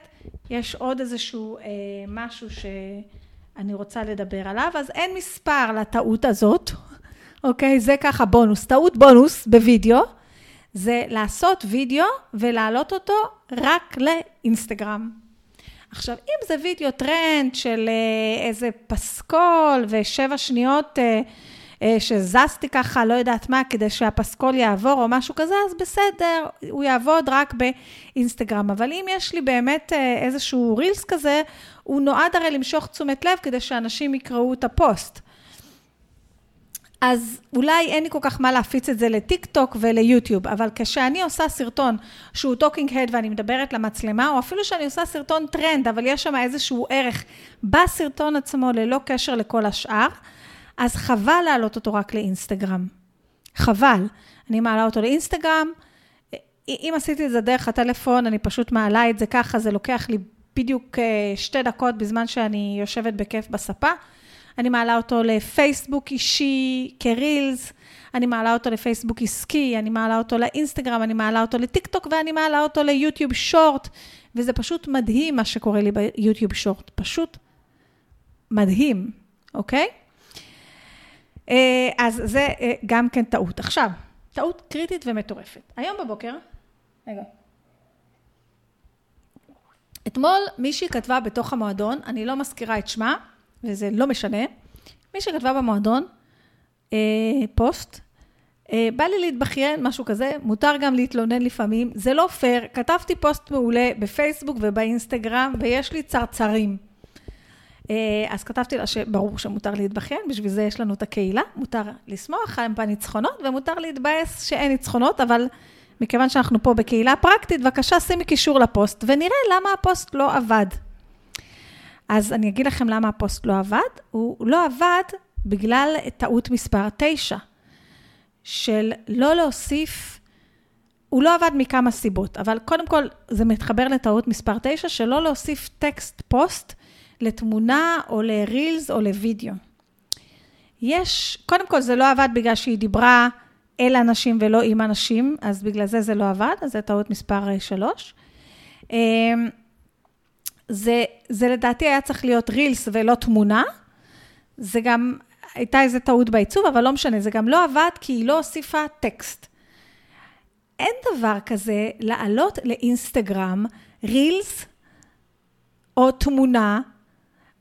יש עוד איזשהו אה, משהו שאני רוצה לדבר עליו, אז אין מספר לטעות הזאת, אוקיי? זה ככה בונוס, טעות בונוס בווידאו. זה לעשות וידאו ולהעלות אותו רק לאינסטגרם. עכשיו, אם זה וידאו טרנד של אה, איזה פסקול ושבע שניות אה, שזזתי ככה, לא יודעת מה, כדי שהפסקול יעבור או משהו כזה, אז בסדר, הוא יעבוד רק באינסטגרם. אבל אם יש לי באמת אה, איזשהו רילס כזה, הוא נועד הרי למשוך תשומת לב כדי שאנשים יקראו את הפוסט. אז אולי אין לי כל כך מה להפיץ את זה לטיק טוק וליוטיוב, אבל כשאני עושה סרטון שהוא talking head ואני מדברת למצלמה, או אפילו שאני עושה סרטון טרנד, אבל יש שם איזשהו ערך בסרטון עצמו ללא קשר לכל השאר, אז חבל להעלות אותו רק לאינסטגרם. חבל. אני מעלה אותו לאינסטגרם, אם עשיתי את זה דרך הטלפון, אני פשוט מעלה את זה ככה, זה לוקח לי בדיוק אה, שתי דקות בזמן שאני יושבת בכיף בספה. אני מעלה אותו לפייסבוק אישי כרילס, אני מעלה אותו לפייסבוק עסקי, אני מעלה אותו לאינסטגרם, אני מעלה אותו לטיק טוק ואני מעלה אותו ליוטיוב שורט, וזה פשוט מדהים מה שקורה לי ביוטיוב שורט, פשוט מדהים, אוקיי? אה, אז זה אה, גם כן טעות. עכשיו, טעות קריטית ומטורפת. היום בבוקר, רגע. אתמול מישהי כתבה בתוך המועדון, אני לא מזכירה את שמה, וזה לא משנה, מי שכתבה במועדון אה, פוסט, אה, בא לי להתבכיין, משהו כזה, מותר גם להתלונן לפעמים, זה לא פייר, כתבתי פוסט מעולה בפייסבוק ובאינסטגרם, ויש לי צרצרים. אה, אז כתבתי לה שברור שמותר להתבכיין, בשביל זה יש לנו את הקהילה, מותר לשמוח על בניצחונות, ומותר להתבאס שאין ניצחונות, אבל מכיוון שאנחנו פה בקהילה פרקטית, בבקשה שימי קישור לפוסט, ונראה למה הפוסט לא עבד. אז אני אגיד לכם למה הפוסט לא עבד. הוא לא עבד בגלל טעות מספר 9, של לא להוסיף, הוא לא עבד מכמה סיבות, אבל קודם כל זה מתחבר לטעות מספר 9, שלא להוסיף טקסט פוסט לתמונה או לרילס או לוידאו. יש, קודם כל זה לא עבד בגלל שהיא דיברה אל אנשים ולא עם אנשים, אז בגלל זה זה לא עבד, אז זה טעות מספר 3. זה, זה לדעתי היה צריך להיות רילס ולא תמונה. זה גם, הייתה איזו טעות בעיצוב, אבל לא משנה, זה גם לא עבד כי היא לא הוסיפה טקסט. אין דבר כזה לעלות לאינסטגרם רילס או תמונה,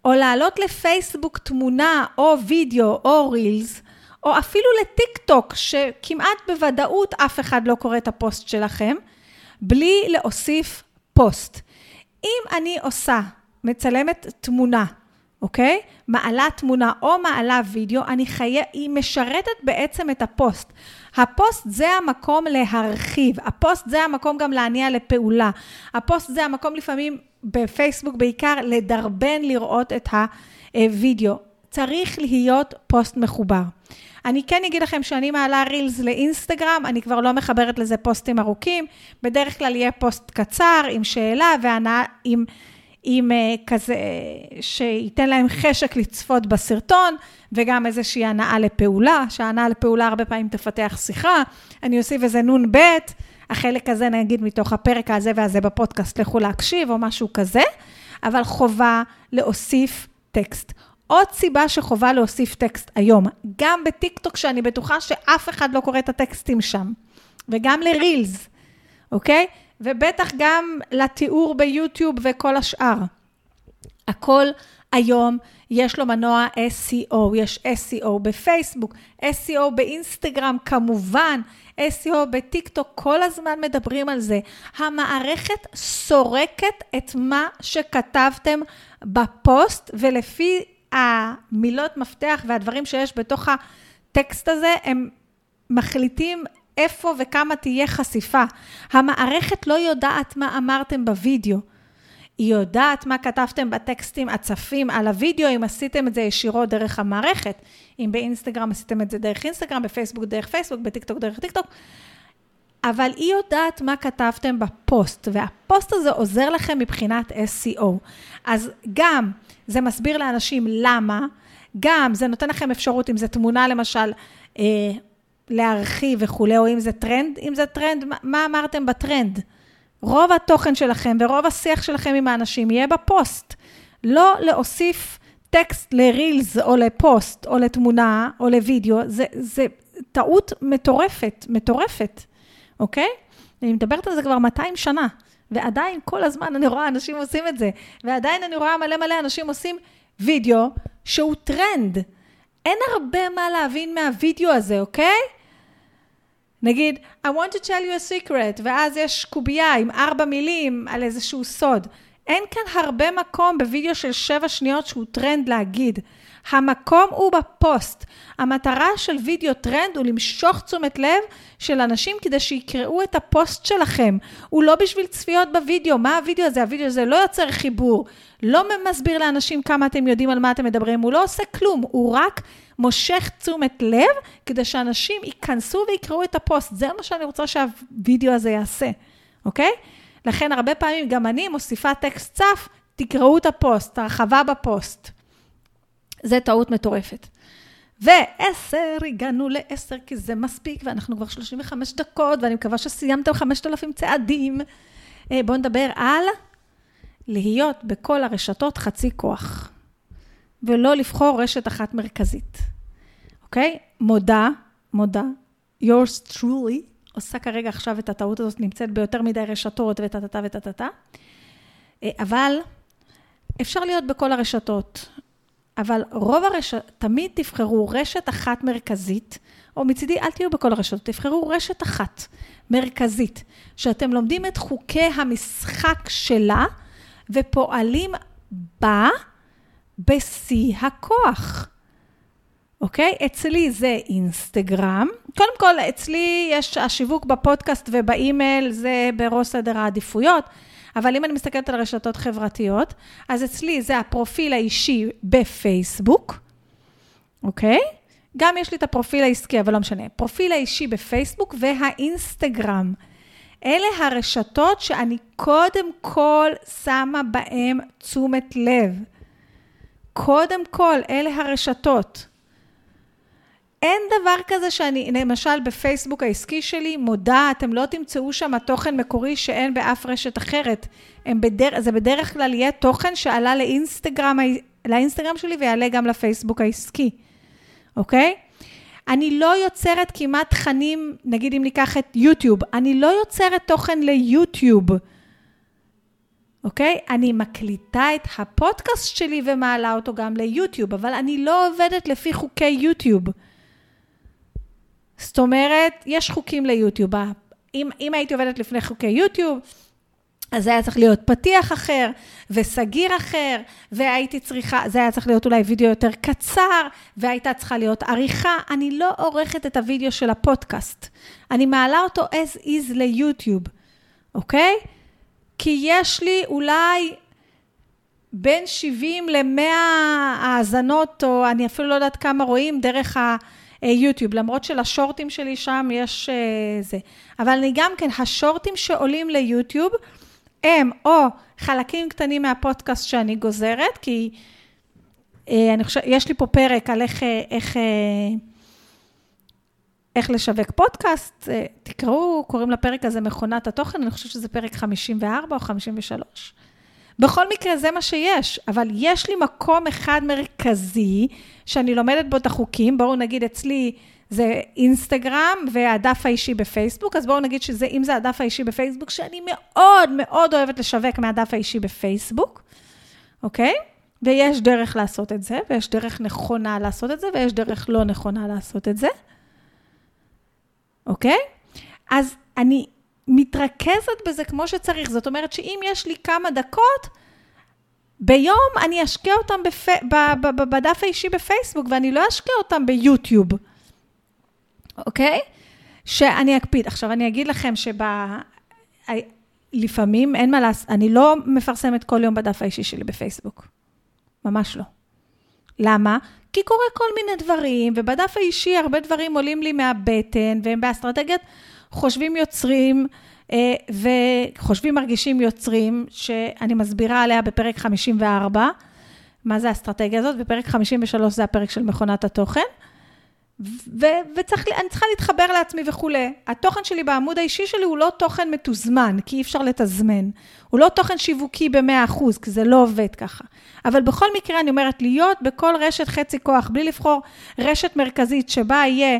או לעלות לפייסבוק תמונה או וידאו או רילס, או אפילו לטיק טוק, שכמעט בוודאות אף אחד לא קורא את הפוסט שלכם, בלי להוסיף פוסט. אם אני עושה, מצלמת תמונה, אוקיי? מעלה תמונה או מעלה וידאו, אני חייב, היא משרתת בעצם את הפוסט. הפוסט זה המקום להרחיב, הפוסט זה המקום גם להניע לפעולה. הפוסט זה המקום לפעמים, בפייסבוק בעיקר, לדרבן לראות את הוידאו. צריך להיות פוסט מחובר. אני כן אגיד לכם שאני מעלה רילס לאינסטגרם, אני כבר לא מחברת לזה פוסטים ארוכים, בדרך כלל יהיה פוסט קצר עם שאלה והנאה, עם, עם uh, כזה, שייתן להם חשק לצפות בסרטון, וגם איזושהי הנאה לפעולה, שההנאה לפעולה הרבה פעמים תפתח שיחה. אני אוסיף איזה נ"ב, החלק הזה נגיד מתוך הפרק הזה והזה בפודקאסט, לכו להקשיב או משהו כזה, אבל חובה להוסיף טקסט. עוד סיבה שחובה להוסיף טקסט היום, גם בטיקטוק, שאני בטוחה שאף אחד לא קורא את הטקסטים שם, וגם לרילס, אוקיי? ובטח גם לתיאור ביוטיוב וכל השאר. הכל היום יש לו מנוע SEO, יש SEO בפייסבוק, SEO באינסטגרם כמובן, SEO בטיקטוק, כל הזמן מדברים על זה. המערכת סורקת את מה שכתבתם בפוסט, ולפי המילות מפתח והדברים שיש בתוך הטקסט הזה, הם מחליטים איפה וכמה תהיה חשיפה. המערכת לא יודעת מה אמרתם בווידאו. היא יודעת מה כתבתם בטקסטים הצפים על הווידאו, אם עשיתם את זה ישירות דרך המערכת. אם באינסטגרם עשיתם את זה דרך אינסטגרם, בפייסבוק דרך פייסבוק, בטיקטוק דרך טיקטוק. אבל היא יודעת מה כתבתם בפוסט, והפוסט הזה עוזר לכם מבחינת SEO. אז גם זה מסביר לאנשים למה, גם זה נותן לכם אפשרות, אם זה תמונה למשל, אה, להרחיב וכולי, או אם זה טרנד, אם זה טרנד, מה, אמרתם בטרנד? רוב התוכן שלכם ורוב השיח שלכם עם האנשים יהיה בפוסט. לא להוסיף טקסט לרילס או לפוסט או לתמונה או לוידאו, זה, זה טעות מטורפת, מטורפת. אוקיי? אני מדברת על זה כבר 200 שנה, ועדיין כל הזמן אני רואה אנשים עושים את זה, ועדיין אני רואה מלא מלא אנשים עושים וידאו שהוא טרנד. אין הרבה מה להבין מהווידאו הזה, אוקיי? נגיד, I want to tell you a secret, ואז יש קובייה עם ארבע מילים על איזשהו סוד. אין כאן הרבה מקום בווידאו של שבע שניות שהוא טרנד להגיד. המקום הוא בפוסט. המטרה של וידאו טרנד הוא למשוך תשומת לב של אנשים כדי שיקראו את הפוסט שלכם. הוא לא בשביל צפיות בווידאו. מה הווידאו הזה? הווידאו הזה לא יוצר חיבור, לא מסביר לאנשים כמה אתם יודעים על מה אתם מדברים, הוא לא עושה כלום, הוא רק מושך תשומת לב כדי שאנשים ייכנסו ויקראו את הפוסט. זה מה שאני רוצה שהווידאו הזה יעשה, אוקיי? לכן הרבה פעמים גם אני מוסיפה טקסט צף, תקראו את הפוסט, הרחבה בפוסט. זה טעות מטורפת. ועשר, הגענו לעשר כי זה מספיק, ואנחנו כבר 35 דקות, ואני מקווה שסיימתם 5,000 צעדים. אה, בואו נדבר על להיות בכל הרשתות חצי כוח, ולא לבחור רשת אחת מרכזית. אוקיי? מודה, מודה, yours truly, עושה כרגע עכשיו את הטעות הזאת, נמצאת ביותר מדי רשתות וטה-טה-טה וטה-טה-טה, אה, אבל אפשר להיות בכל הרשתות. אבל רוב הרשת, תמיד תבחרו רשת אחת מרכזית, או מצידי אל תהיו בכל הרשתות, תבחרו רשת אחת מרכזית, שאתם לומדים את חוקי המשחק שלה ופועלים בה בשיא הכוח. אוקיי? אצלי זה אינסטגרם. קודם כל, אצלי יש השיווק בפודקאסט ובאימייל, זה בראש סדר העדיפויות. אבל אם אני מסתכלת על רשתות חברתיות, אז אצלי זה הפרופיל האישי בפייסבוק, אוקיי? גם יש לי את הפרופיל העסקי, אבל לא משנה. פרופיל האישי בפייסבוק והאינסטגרם. אלה הרשתות שאני קודם כל שמה בהן תשומת לב. קודם כל, אלה הרשתות. אין דבר כזה שאני, למשל בפייסבוק העסקי שלי, מודה, אתם לא תמצאו שם תוכן מקורי שאין באף רשת אחרת. בדר, זה בדרך כלל יהיה תוכן שעלה לאינסטגרם, לאינסטגרם שלי ויעלה גם לפייסבוק העסקי, אוקיי? אני לא יוצרת כמעט תכנים, נגיד אם ניקח את יוטיוב, אני לא יוצרת תוכן ליוטיוב, אוקיי? אני מקליטה את הפודקאסט שלי ומעלה אותו גם ליוטיוב, אבל אני לא עובדת לפי חוקי יוטיוב. זאת אומרת, יש חוקים ליוטיוב. אם, אם הייתי עובדת לפני חוקי יוטיוב, אז זה היה צריך להיות פתיח אחר, וסגיר אחר, והייתי צריכה, זה היה צריך להיות אולי וידאו יותר קצר, והייתה צריכה להיות עריכה. אני לא עורכת את הוידאו של הפודקאסט. אני מעלה אותו as is ליוטיוב, אוקיי? כי יש לי אולי בין 70 ל-100 האזנות, או אני אפילו לא יודעת כמה רואים, דרך ה... יוטיוב, למרות שלשורטים שלי שם יש uh, זה. אבל אני גם כן, השורטים שעולים ליוטיוב, הם או חלקים קטנים מהפודקאסט שאני גוזרת, כי uh, אני חושבת, יש לי פה פרק על איך, אה, איך, איך לשווק פודקאסט, תקראו, קוראים לפרק הזה מכונת התוכן, אני חושבת שזה פרק 54 או 53. בכל מקרה, זה מה שיש, אבל יש לי מקום אחד מרכזי, שאני לומדת בו את החוקים, בואו נגיד אצלי זה אינסטגרם והדף האישי בפייסבוק, אז בואו נגיד שזה, אם זה הדף האישי בפייסבוק, שאני מאוד מאוד אוהבת לשווק מהדף האישי בפייסבוק, אוקיי? ויש דרך לעשות את זה, ויש דרך נכונה לעשות את זה, ויש דרך לא נכונה לעשות את זה, אוקיי? אז אני מתרכזת בזה כמו שצריך. זאת אומרת שאם יש לי כמה דקות, ביום אני אשקיע אותם בפ... ב... ב... ב... בדף האישי בפייסבוק, ואני לא אשקיע אותם ביוטיוב, אוקיי? שאני אקפיד. עכשיו, אני אגיד לכם שלפעמים אין מה לעשות, אני לא מפרסמת כל יום בדף האישי שלי בפייסבוק. ממש לא. למה? כי קורה כל מיני דברים, ובדף האישי הרבה דברים עולים לי מהבטן, והם באסטרטגיית חושבים יוצרים, אה, וחושבים מרגישים יוצרים, שאני מסבירה עליה בפרק 54, מה זה האסטרטגיה הזאת, ופרק 53 זה הפרק של מכונת התוכן. ו- וצריך, אני צריכה להתחבר לעצמי וכולי. התוכן שלי בעמוד האישי שלי הוא לא תוכן מתוזמן, כי אי אפשר לתזמן. הוא לא תוכן שיווקי ב-100%, כי זה לא עובד ככה. אבל בכל מקרה, אני אומרת, להיות בכל רשת חצי כוח, בלי לבחור רשת מרכזית שבה יהיה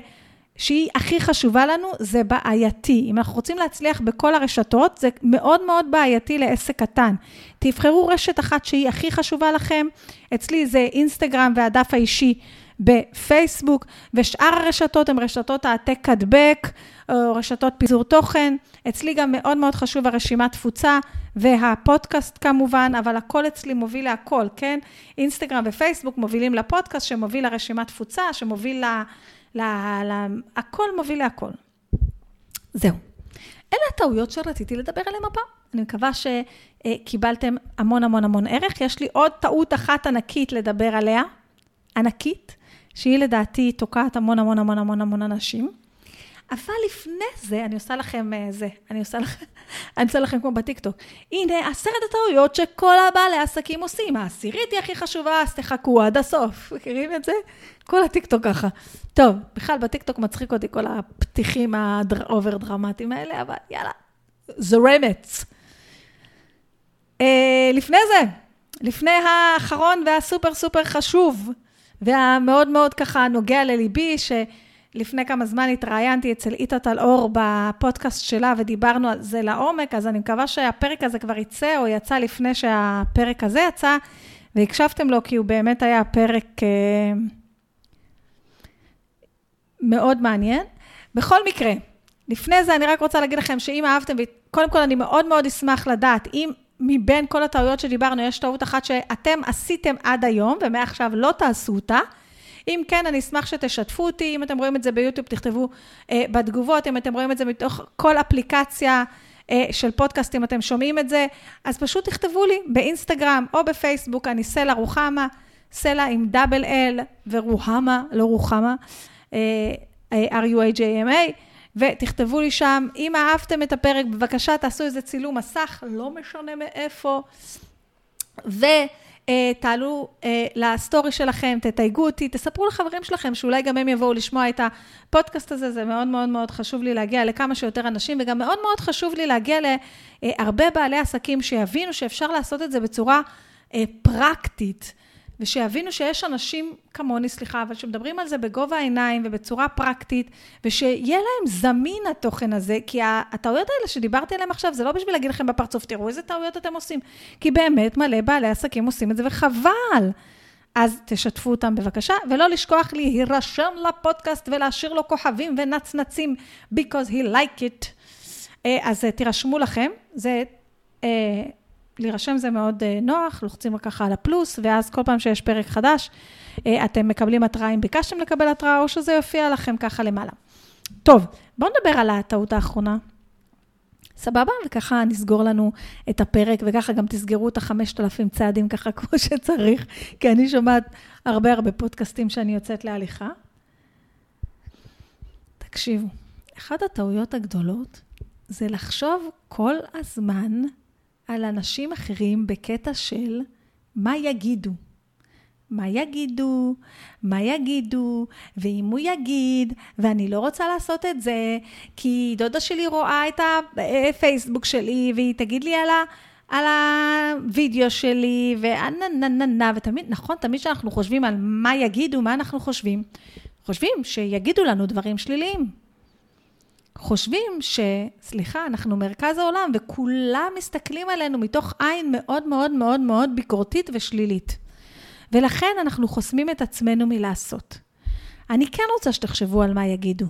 שהיא הכי חשובה לנו, זה בעייתי. אם אנחנו רוצים להצליח בכל הרשתות, זה מאוד מאוד בעייתי לעסק קטן. תבחרו רשת אחת שהיא הכי חשובה לכם. אצלי זה אינסטגרם והדף האישי בפייסבוק, ושאר הרשתות הן רשתות העתק הדבק, או רשתות פיזור תוכן. אצלי גם מאוד מאוד חשוב הרשימת תפוצה והפודקאסט כמובן, אבל הכל אצלי מוביל להכל, כן? אינסטגרם ופייסבוק מובילים לפודקאסט, שמוביל לרשימת תפוצה, שמוביל ל... ל... ל... הכל מוביל להכל. זהו. אלה הטעויות שרציתי לדבר עליהן הפעם. אני מקווה שקיבלתם המון המון המון ערך. יש לי עוד טעות אחת ענקית לדבר עליה, ענקית, שהיא לדעתי תוקעת המון המון המון המון המון אנשים. אבל לפני זה, אני עושה לכם אה, זה, אני עושה לכם, אני עושה לכם כמו בטיקטוק. הנה עשרת הטעויות שכל הבעלי עסקים עושים. העשירית היא הכי חשובה, אז תחכו עד הסוף. מכירים את זה? כל הטיקטוק ככה. טוב, בכלל בטיקטוק מצחיק אותי כל הפתיחים ה over דרמטיים האלה, אבל יאללה, זורמת. אה, לפני זה, לפני האחרון והסופר סופר חשוב, והמאוד מאוד ככה נוגע לליבי, שלפני כמה זמן התראיינתי אצל איתה טלאור בפודקאסט שלה ודיברנו על זה לעומק, אז אני מקווה שהפרק הזה כבר יצא, או יצא לפני שהפרק הזה יצא, והקשבתם לו, כי הוא באמת היה פרק אה, מאוד מעניין. בכל מקרה, לפני זה אני רק רוצה להגיד לכם שאם אהבתם, קודם כל אני מאוד מאוד אשמח לדעת, אם מבין כל הטעויות שדיברנו, יש טעות אחת שאתם עשיתם עד היום, ומעכשיו לא תעשו אותה. אם כן, אני אשמח שתשתפו אותי, אם אתם רואים את זה ביוטיוב, תכתבו אה, בתגובות, אם אתם רואים את זה מתוך כל אפליקציה אה, של פודקאסט, אם אתם שומעים את זה, אז פשוט תכתבו לי באינסטגרם או בפייסבוק, אני סלע רוחמה, סלע עם דאבל אל ורוחמה, לא רוחמה, R-U-A-J-M-A. ותכתבו לי שם, אם אהבתם את הפרק, בבקשה תעשו איזה צילום מסך, לא משנה מאיפה, ותעלו אה, לסטורי שלכם, תתייגו אותי, תספרו לחברים שלכם, שאולי גם הם יבואו לשמוע את הפודקאסט הזה, זה מאוד מאוד מאוד חשוב לי להגיע לכמה שיותר אנשים, וגם מאוד מאוד חשוב לי להגיע להרבה בעלי עסקים שיבינו שאפשר לעשות את זה בצורה אה, פרקטית. ושיבינו שיש אנשים כמוני, סליחה, אבל שמדברים על זה בגובה העיניים ובצורה פרקטית, ושיהיה להם זמין התוכן הזה, כי הטעויות האלה שדיברתי עליהן עכשיו, זה לא בשביל להגיד לכם בפרצוף, תראו איזה טעויות אתם עושים, כי באמת מלא בעלי עסקים עושים את זה, וחבל. אז תשתפו אותם בבקשה, ולא לשכוח להירשם לפודקאסט ולהשאיר לו כוכבים ונצנצים, because he like it. אה, אז אה, תירשמו לכם, זה... אה, להירשם זה מאוד uh, נוח, לוחצים ככה על הפלוס, ואז כל פעם שיש פרק חדש, uh, אתם מקבלים התראה אם ביקשתם לקבל התראה, או שזה יופיע לכם ככה למעלה. טוב, בואו נדבר על הטעות האחרונה. סבבה? וככה נסגור לנו את הפרק, וככה גם תסגרו את החמשת אלפים צעדים ככה כמו שצריך, כי אני שומעת הרבה הרבה פודקאסטים שאני יוצאת להליכה. תקשיבו, אחת הטעויות הגדולות זה לחשוב כל הזמן על אנשים אחרים בקטע של מה יגידו. מה יגידו, מה יגידו, ואם הוא יגיד, ואני לא רוצה לעשות את זה, כי דודה שלי רואה את הפייסבוק שלי, והיא תגיד לי על, ה, על הווידאו שלי, ואנה נה נה נה, ותמיד, נכון, תמיד כשאנחנו חושבים על מה יגידו, מה אנחנו חושבים? חושבים שיגידו לנו דברים שליליים. חושבים ש... סליחה, אנחנו מרכז העולם, וכולם מסתכלים עלינו מתוך עין מאוד מאוד מאוד מאוד ביקורתית ושלילית. ולכן אנחנו חוסמים את עצמנו מלעשות. אני כן רוצה שתחשבו על מה יגידו,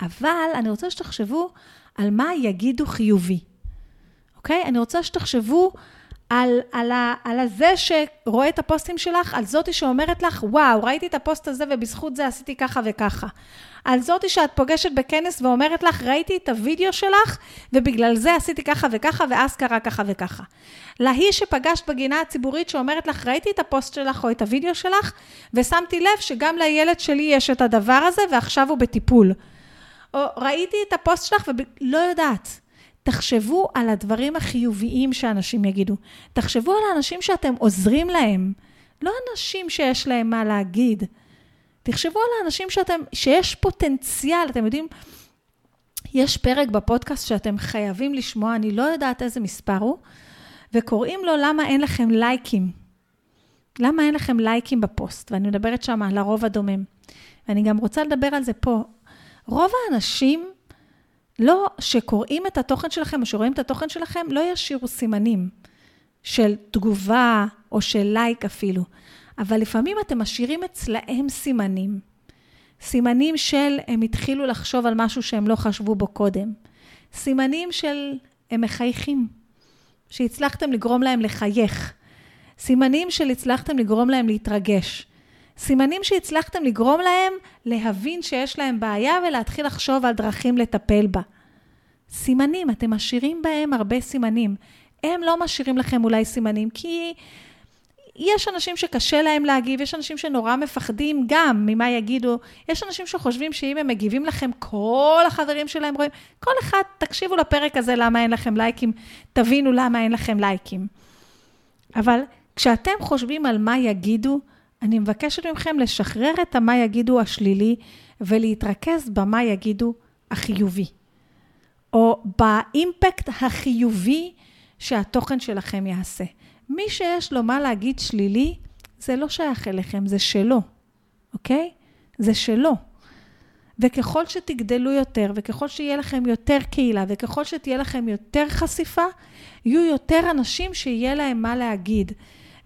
אבל אני רוצה שתחשבו על מה יגידו חיובי, אוקיי? אני רוצה שתחשבו על, על, ה, על הזה שרואה את הפוסטים שלך, על זאתי שאומרת לך, וואו, ראיתי את הפוסט הזה ובזכות זה עשיתי ככה וככה. על זאתי שאת פוגשת בכנס ואומרת לך, ראיתי את הוידאו שלך ובגלל זה עשיתי ככה וככה ואז קרה ככה וככה. להיא שפגשת בגינה הציבורית שאומרת לך, ראיתי את הפוסט שלך או את הוידאו שלך ושמתי לב שגם לילד שלי יש את הדבר הזה ועכשיו הוא בטיפול. או ראיתי את הפוסט שלך ולא יודעת. תחשבו על הדברים החיוביים שאנשים יגידו. תחשבו על האנשים שאתם עוזרים להם, לא אנשים שיש להם מה להגיד. תחשבו על האנשים שאתם, שיש פוטנציאל, אתם יודעים, יש פרק בפודקאסט שאתם חייבים לשמוע, אני לא יודעת איזה מספר הוא, וקוראים לו למה אין לכם לייקים. למה אין לכם לייקים בפוסט? ואני מדברת שם על הרוב הדומם. ואני גם רוצה לדבר על זה פה. רוב האנשים לא, שקוראים את התוכן שלכם או שרואים את התוכן שלכם, לא ישאירו סימנים של תגובה או של לייק אפילו. אבל לפעמים אתם משאירים אצלהם סימנים. סימנים של הם התחילו לחשוב על משהו שהם לא חשבו בו קודם. סימנים של הם מחייכים, שהצלחתם לגרום להם לחייך. סימנים של הצלחתם לגרום להם להתרגש. סימנים שהצלחתם לגרום להם להבין שיש להם בעיה ולהתחיל לחשוב על דרכים לטפל בה. סימנים, אתם משאירים בהם הרבה סימנים. הם לא משאירים לכם אולי סימנים, כי יש אנשים שקשה להם להגיב, יש אנשים שנורא מפחדים גם ממה יגידו, יש אנשים שחושבים שאם הם מגיבים לכם, כל החברים שלהם רואים, כל אחד, תקשיבו לפרק הזה למה אין לכם לייקים, תבינו למה אין לכם לייקים. אבל כשאתם חושבים על מה יגידו, אני מבקשת מכם לשחרר את המה יגידו השלילי ולהתרכז במה יגידו החיובי, או באימפקט החיובי שהתוכן שלכם יעשה. מי שיש לו מה להגיד שלילי, זה לא שייך אליכם, זה שלו, אוקיי? זה שלו. וככל שתגדלו יותר, וככל שיהיה לכם יותר קהילה, וככל שתהיה לכם יותר חשיפה, יהיו יותר אנשים שיהיה להם מה להגיד,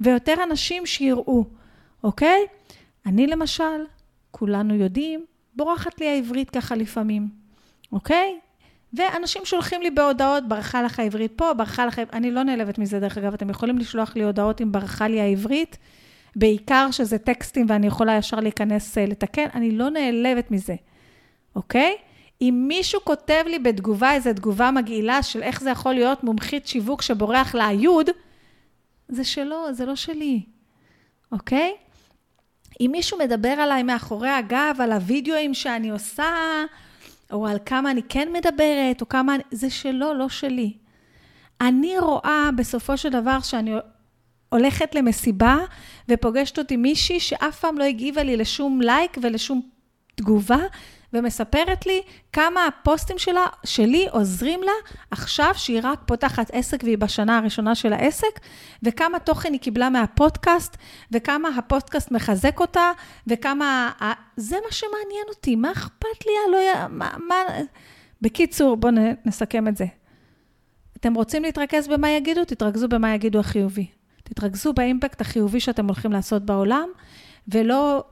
ויותר אנשים שיראו, אוקיי? אני למשל, כולנו יודעים, בורחת לי העברית ככה לפעמים, אוקיי? ואנשים שולחים לי בהודעות, ברחה לך העברית פה, ברחה לך... אני לא נעלבת מזה, דרך אגב, אתם יכולים לשלוח לי הודעות אם ברחה לי העברית, בעיקר שזה טקסטים ואני יכולה ישר להיכנס אה, לתקן, אני לא נעלבת מזה, אוקיי? אם מישהו כותב לי בתגובה איזו תגובה מגעילה של איך זה יכול להיות מומחית שיווק שבורח לה היוד, זה שלו, זה לא שלי, אוקיי? אם מישהו מדבר עליי מאחורי הגב, על הווידאוים שאני עושה, או על כמה אני כן מדברת, או כמה... אני... זה שלו, לא שלי. אני רואה בסופו של דבר שאני הולכת למסיבה ופוגשת אותי מישהי שאף פעם לא הגיבה לי לשום לייק ולשום תגובה, ומספרת לי כמה הפוסטים שלה, שלי עוזרים לה עכשיו שהיא רק פותחת עסק והיא בשנה הראשונה של העסק, וכמה תוכן היא קיבלה מהפודקאסט, וכמה הפודקאסט מחזק אותה, וכמה... זה מה שמעניין אותי, מה אכפת לי? לא... מה, מה... בקיצור, בואו נסכם את זה. אתם רוצים להתרכז במה יגידו? תתרכזו במה יגידו החיובי. תתרכזו באימפקט החיובי שאתם הולכים לעשות בעולם, ולא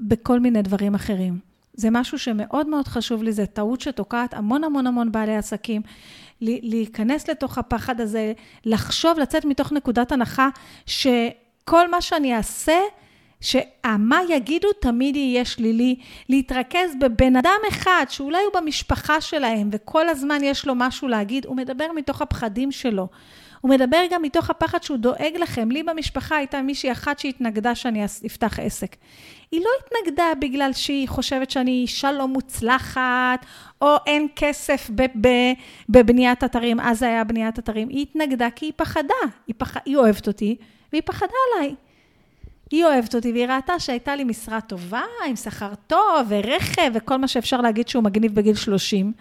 בכל מיני דברים אחרים. זה משהו שמאוד מאוד חשוב לי, זה טעות שתוקעת המון המון המון בעלי עסקים. להיכנס לתוך הפחד הזה, לחשוב, לצאת מתוך נקודת הנחה שכל מה שאני אעשה, שהמה יגידו תמיד יהיה שלילי, להתרכז בבן אדם אחד שאולי הוא במשפחה שלהם וכל הזמן יש לו משהו להגיד, הוא מדבר מתוך הפחדים שלו. הוא מדבר גם מתוך הפחד שהוא דואג לכם. לי במשפחה הייתה מישהי אחת שהתנגדה שאני אפתח עסק. היא לא התנגדה בגלל שהיא חושבת שאני אישה לא מוצלחת, או אין כסף בבניית אתרים, אז זה היה בניית אתרים. היא התנגדה כי היא פחדה. היא, פח... היא אוהבת אותי, והיא פחדה עליי. היא אוהבת אותי, והיא ראתה שהייתה לי משרה טובה, עם שכר טוב, ורכב, וכל מה שאפשר להגיד שהוא מגניב בגיל 30.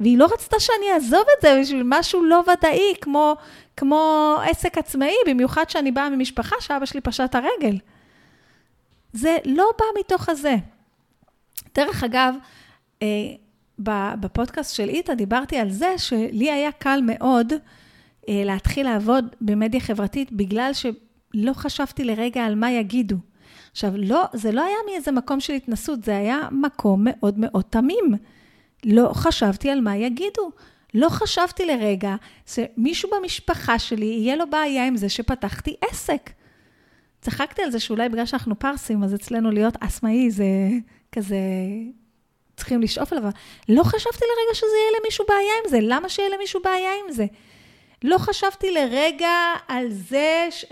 והיא לא רצתה שאני אעזוב את זה בשביל משהו לא ודאי, כמו, כמו עסק עצמאי, במיוחד שאני באה ממשפחה שאבא שלי פשט הרגל. זה לא בא מתוך הזה. דרך אגב, אה, בפודקאסט של איתה דיברתי על זה שלי היה קל מאוד אה, להתחיל לעבוד במדיה חברתית בגלל שלא חשבתי לרגע על מה יגידו. עכשיו, לא, זה לא היה מאיזה מקום של התנסות, זה היה מקום מאוד מאוד תמים. לא חשבתי על מה יגידו. לא חשבתי לרגע שמישהו במשפחה שלי, יהיה לו בעיה עם זה שפתחתי עסק. צחקתי על זה שאולי בגלל שאנחנו פרסים, אז אצלנו להיות אסמאי זה כזה, צריכים לשאוף אליו. לא חשבתי לרגע שזה יהיה למישהו בעיה עם זה. למה שיהיה למישהו בעיה עם זה? לא חשבתי לרגע על זה ש...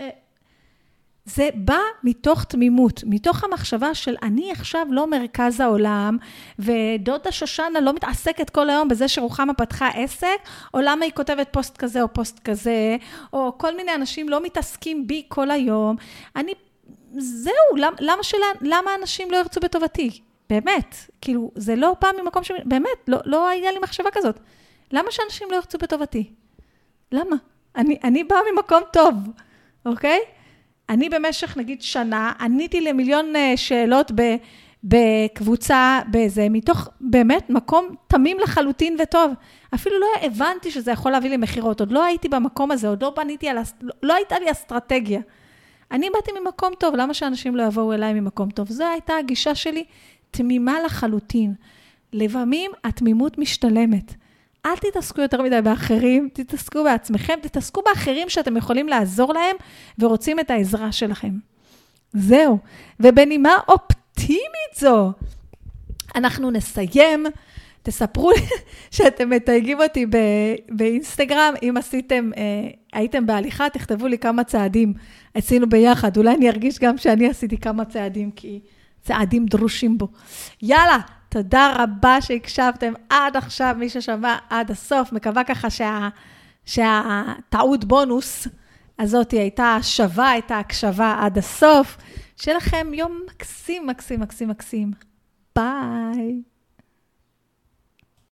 זה בא מתוך תמימות, מתוך המחשבה של אני עכשיו לא מרכז העולם, ודודה שושנה לא מתעסקת כל היום בזה שרוחמה פתחה עסק, או למה היא כותבת פוסט כזה או פוסט כזה, או כל מיני אנשים לא מתעסקים בי כל היום. אני, זהו, למה, למה, שלה, למה אנשים לא ירצו בטובתי? באמת, כאילו, זה לא בא ממקום ש... באמת, לא, לא היה לי מחשבה כזאת. למה שאנשים לא ירצו בטובתי? למה? אני, אני באה ממקום טוב, אוקיי? אני במשך נגיד שנה עניתי למיליון אה, שאלות ב, בקבוצה, באיזה, מתוך באמת מקום תמים לחלוטין וטוב. אפילו לא הבנתי שזה יכול להביא לי מכירות, עוד לא הייתי במקום הזה, עוד לא בניתי על, לא, הייתה לי אסטרטגיה. אני באתי ממקום טוב, למה שאנשים לא יבואו אליי ממקום טוב? זו הייתה הגישה שלי, תמימה לחלוטין. לפעמים התמימות משתלמת. אל תתעסקו יותר מדי באחרים, תתעסקו בעצמכם, תתעסקו באחרים שאתם יכולים לעזור להם ורוצים את העזרה שלכם. זהו. ובנימה אופטימית זו, אנחנו נסיים. תספרו לי שאתם מתייגים אותי באינסטגרם, אם עשיתם, אה, הייתם בהליכה, תכתבו לי כמה צעדים עשינו ביחד. אולי אני ארגיש גם שאני עשיתי כמה צעדים, כי צעדים דרושים בו. יאללה, תודה רבה שהקשבתם עד עכשיו, מי ששמע עד הסוף. מקווה ככה שה, שהטעות בונוס הזאת הייתה שווה את ההקשבה עד הסוף. שיהיה לכם יום מקסים, מקסים, מקסים, מקסים. ביי.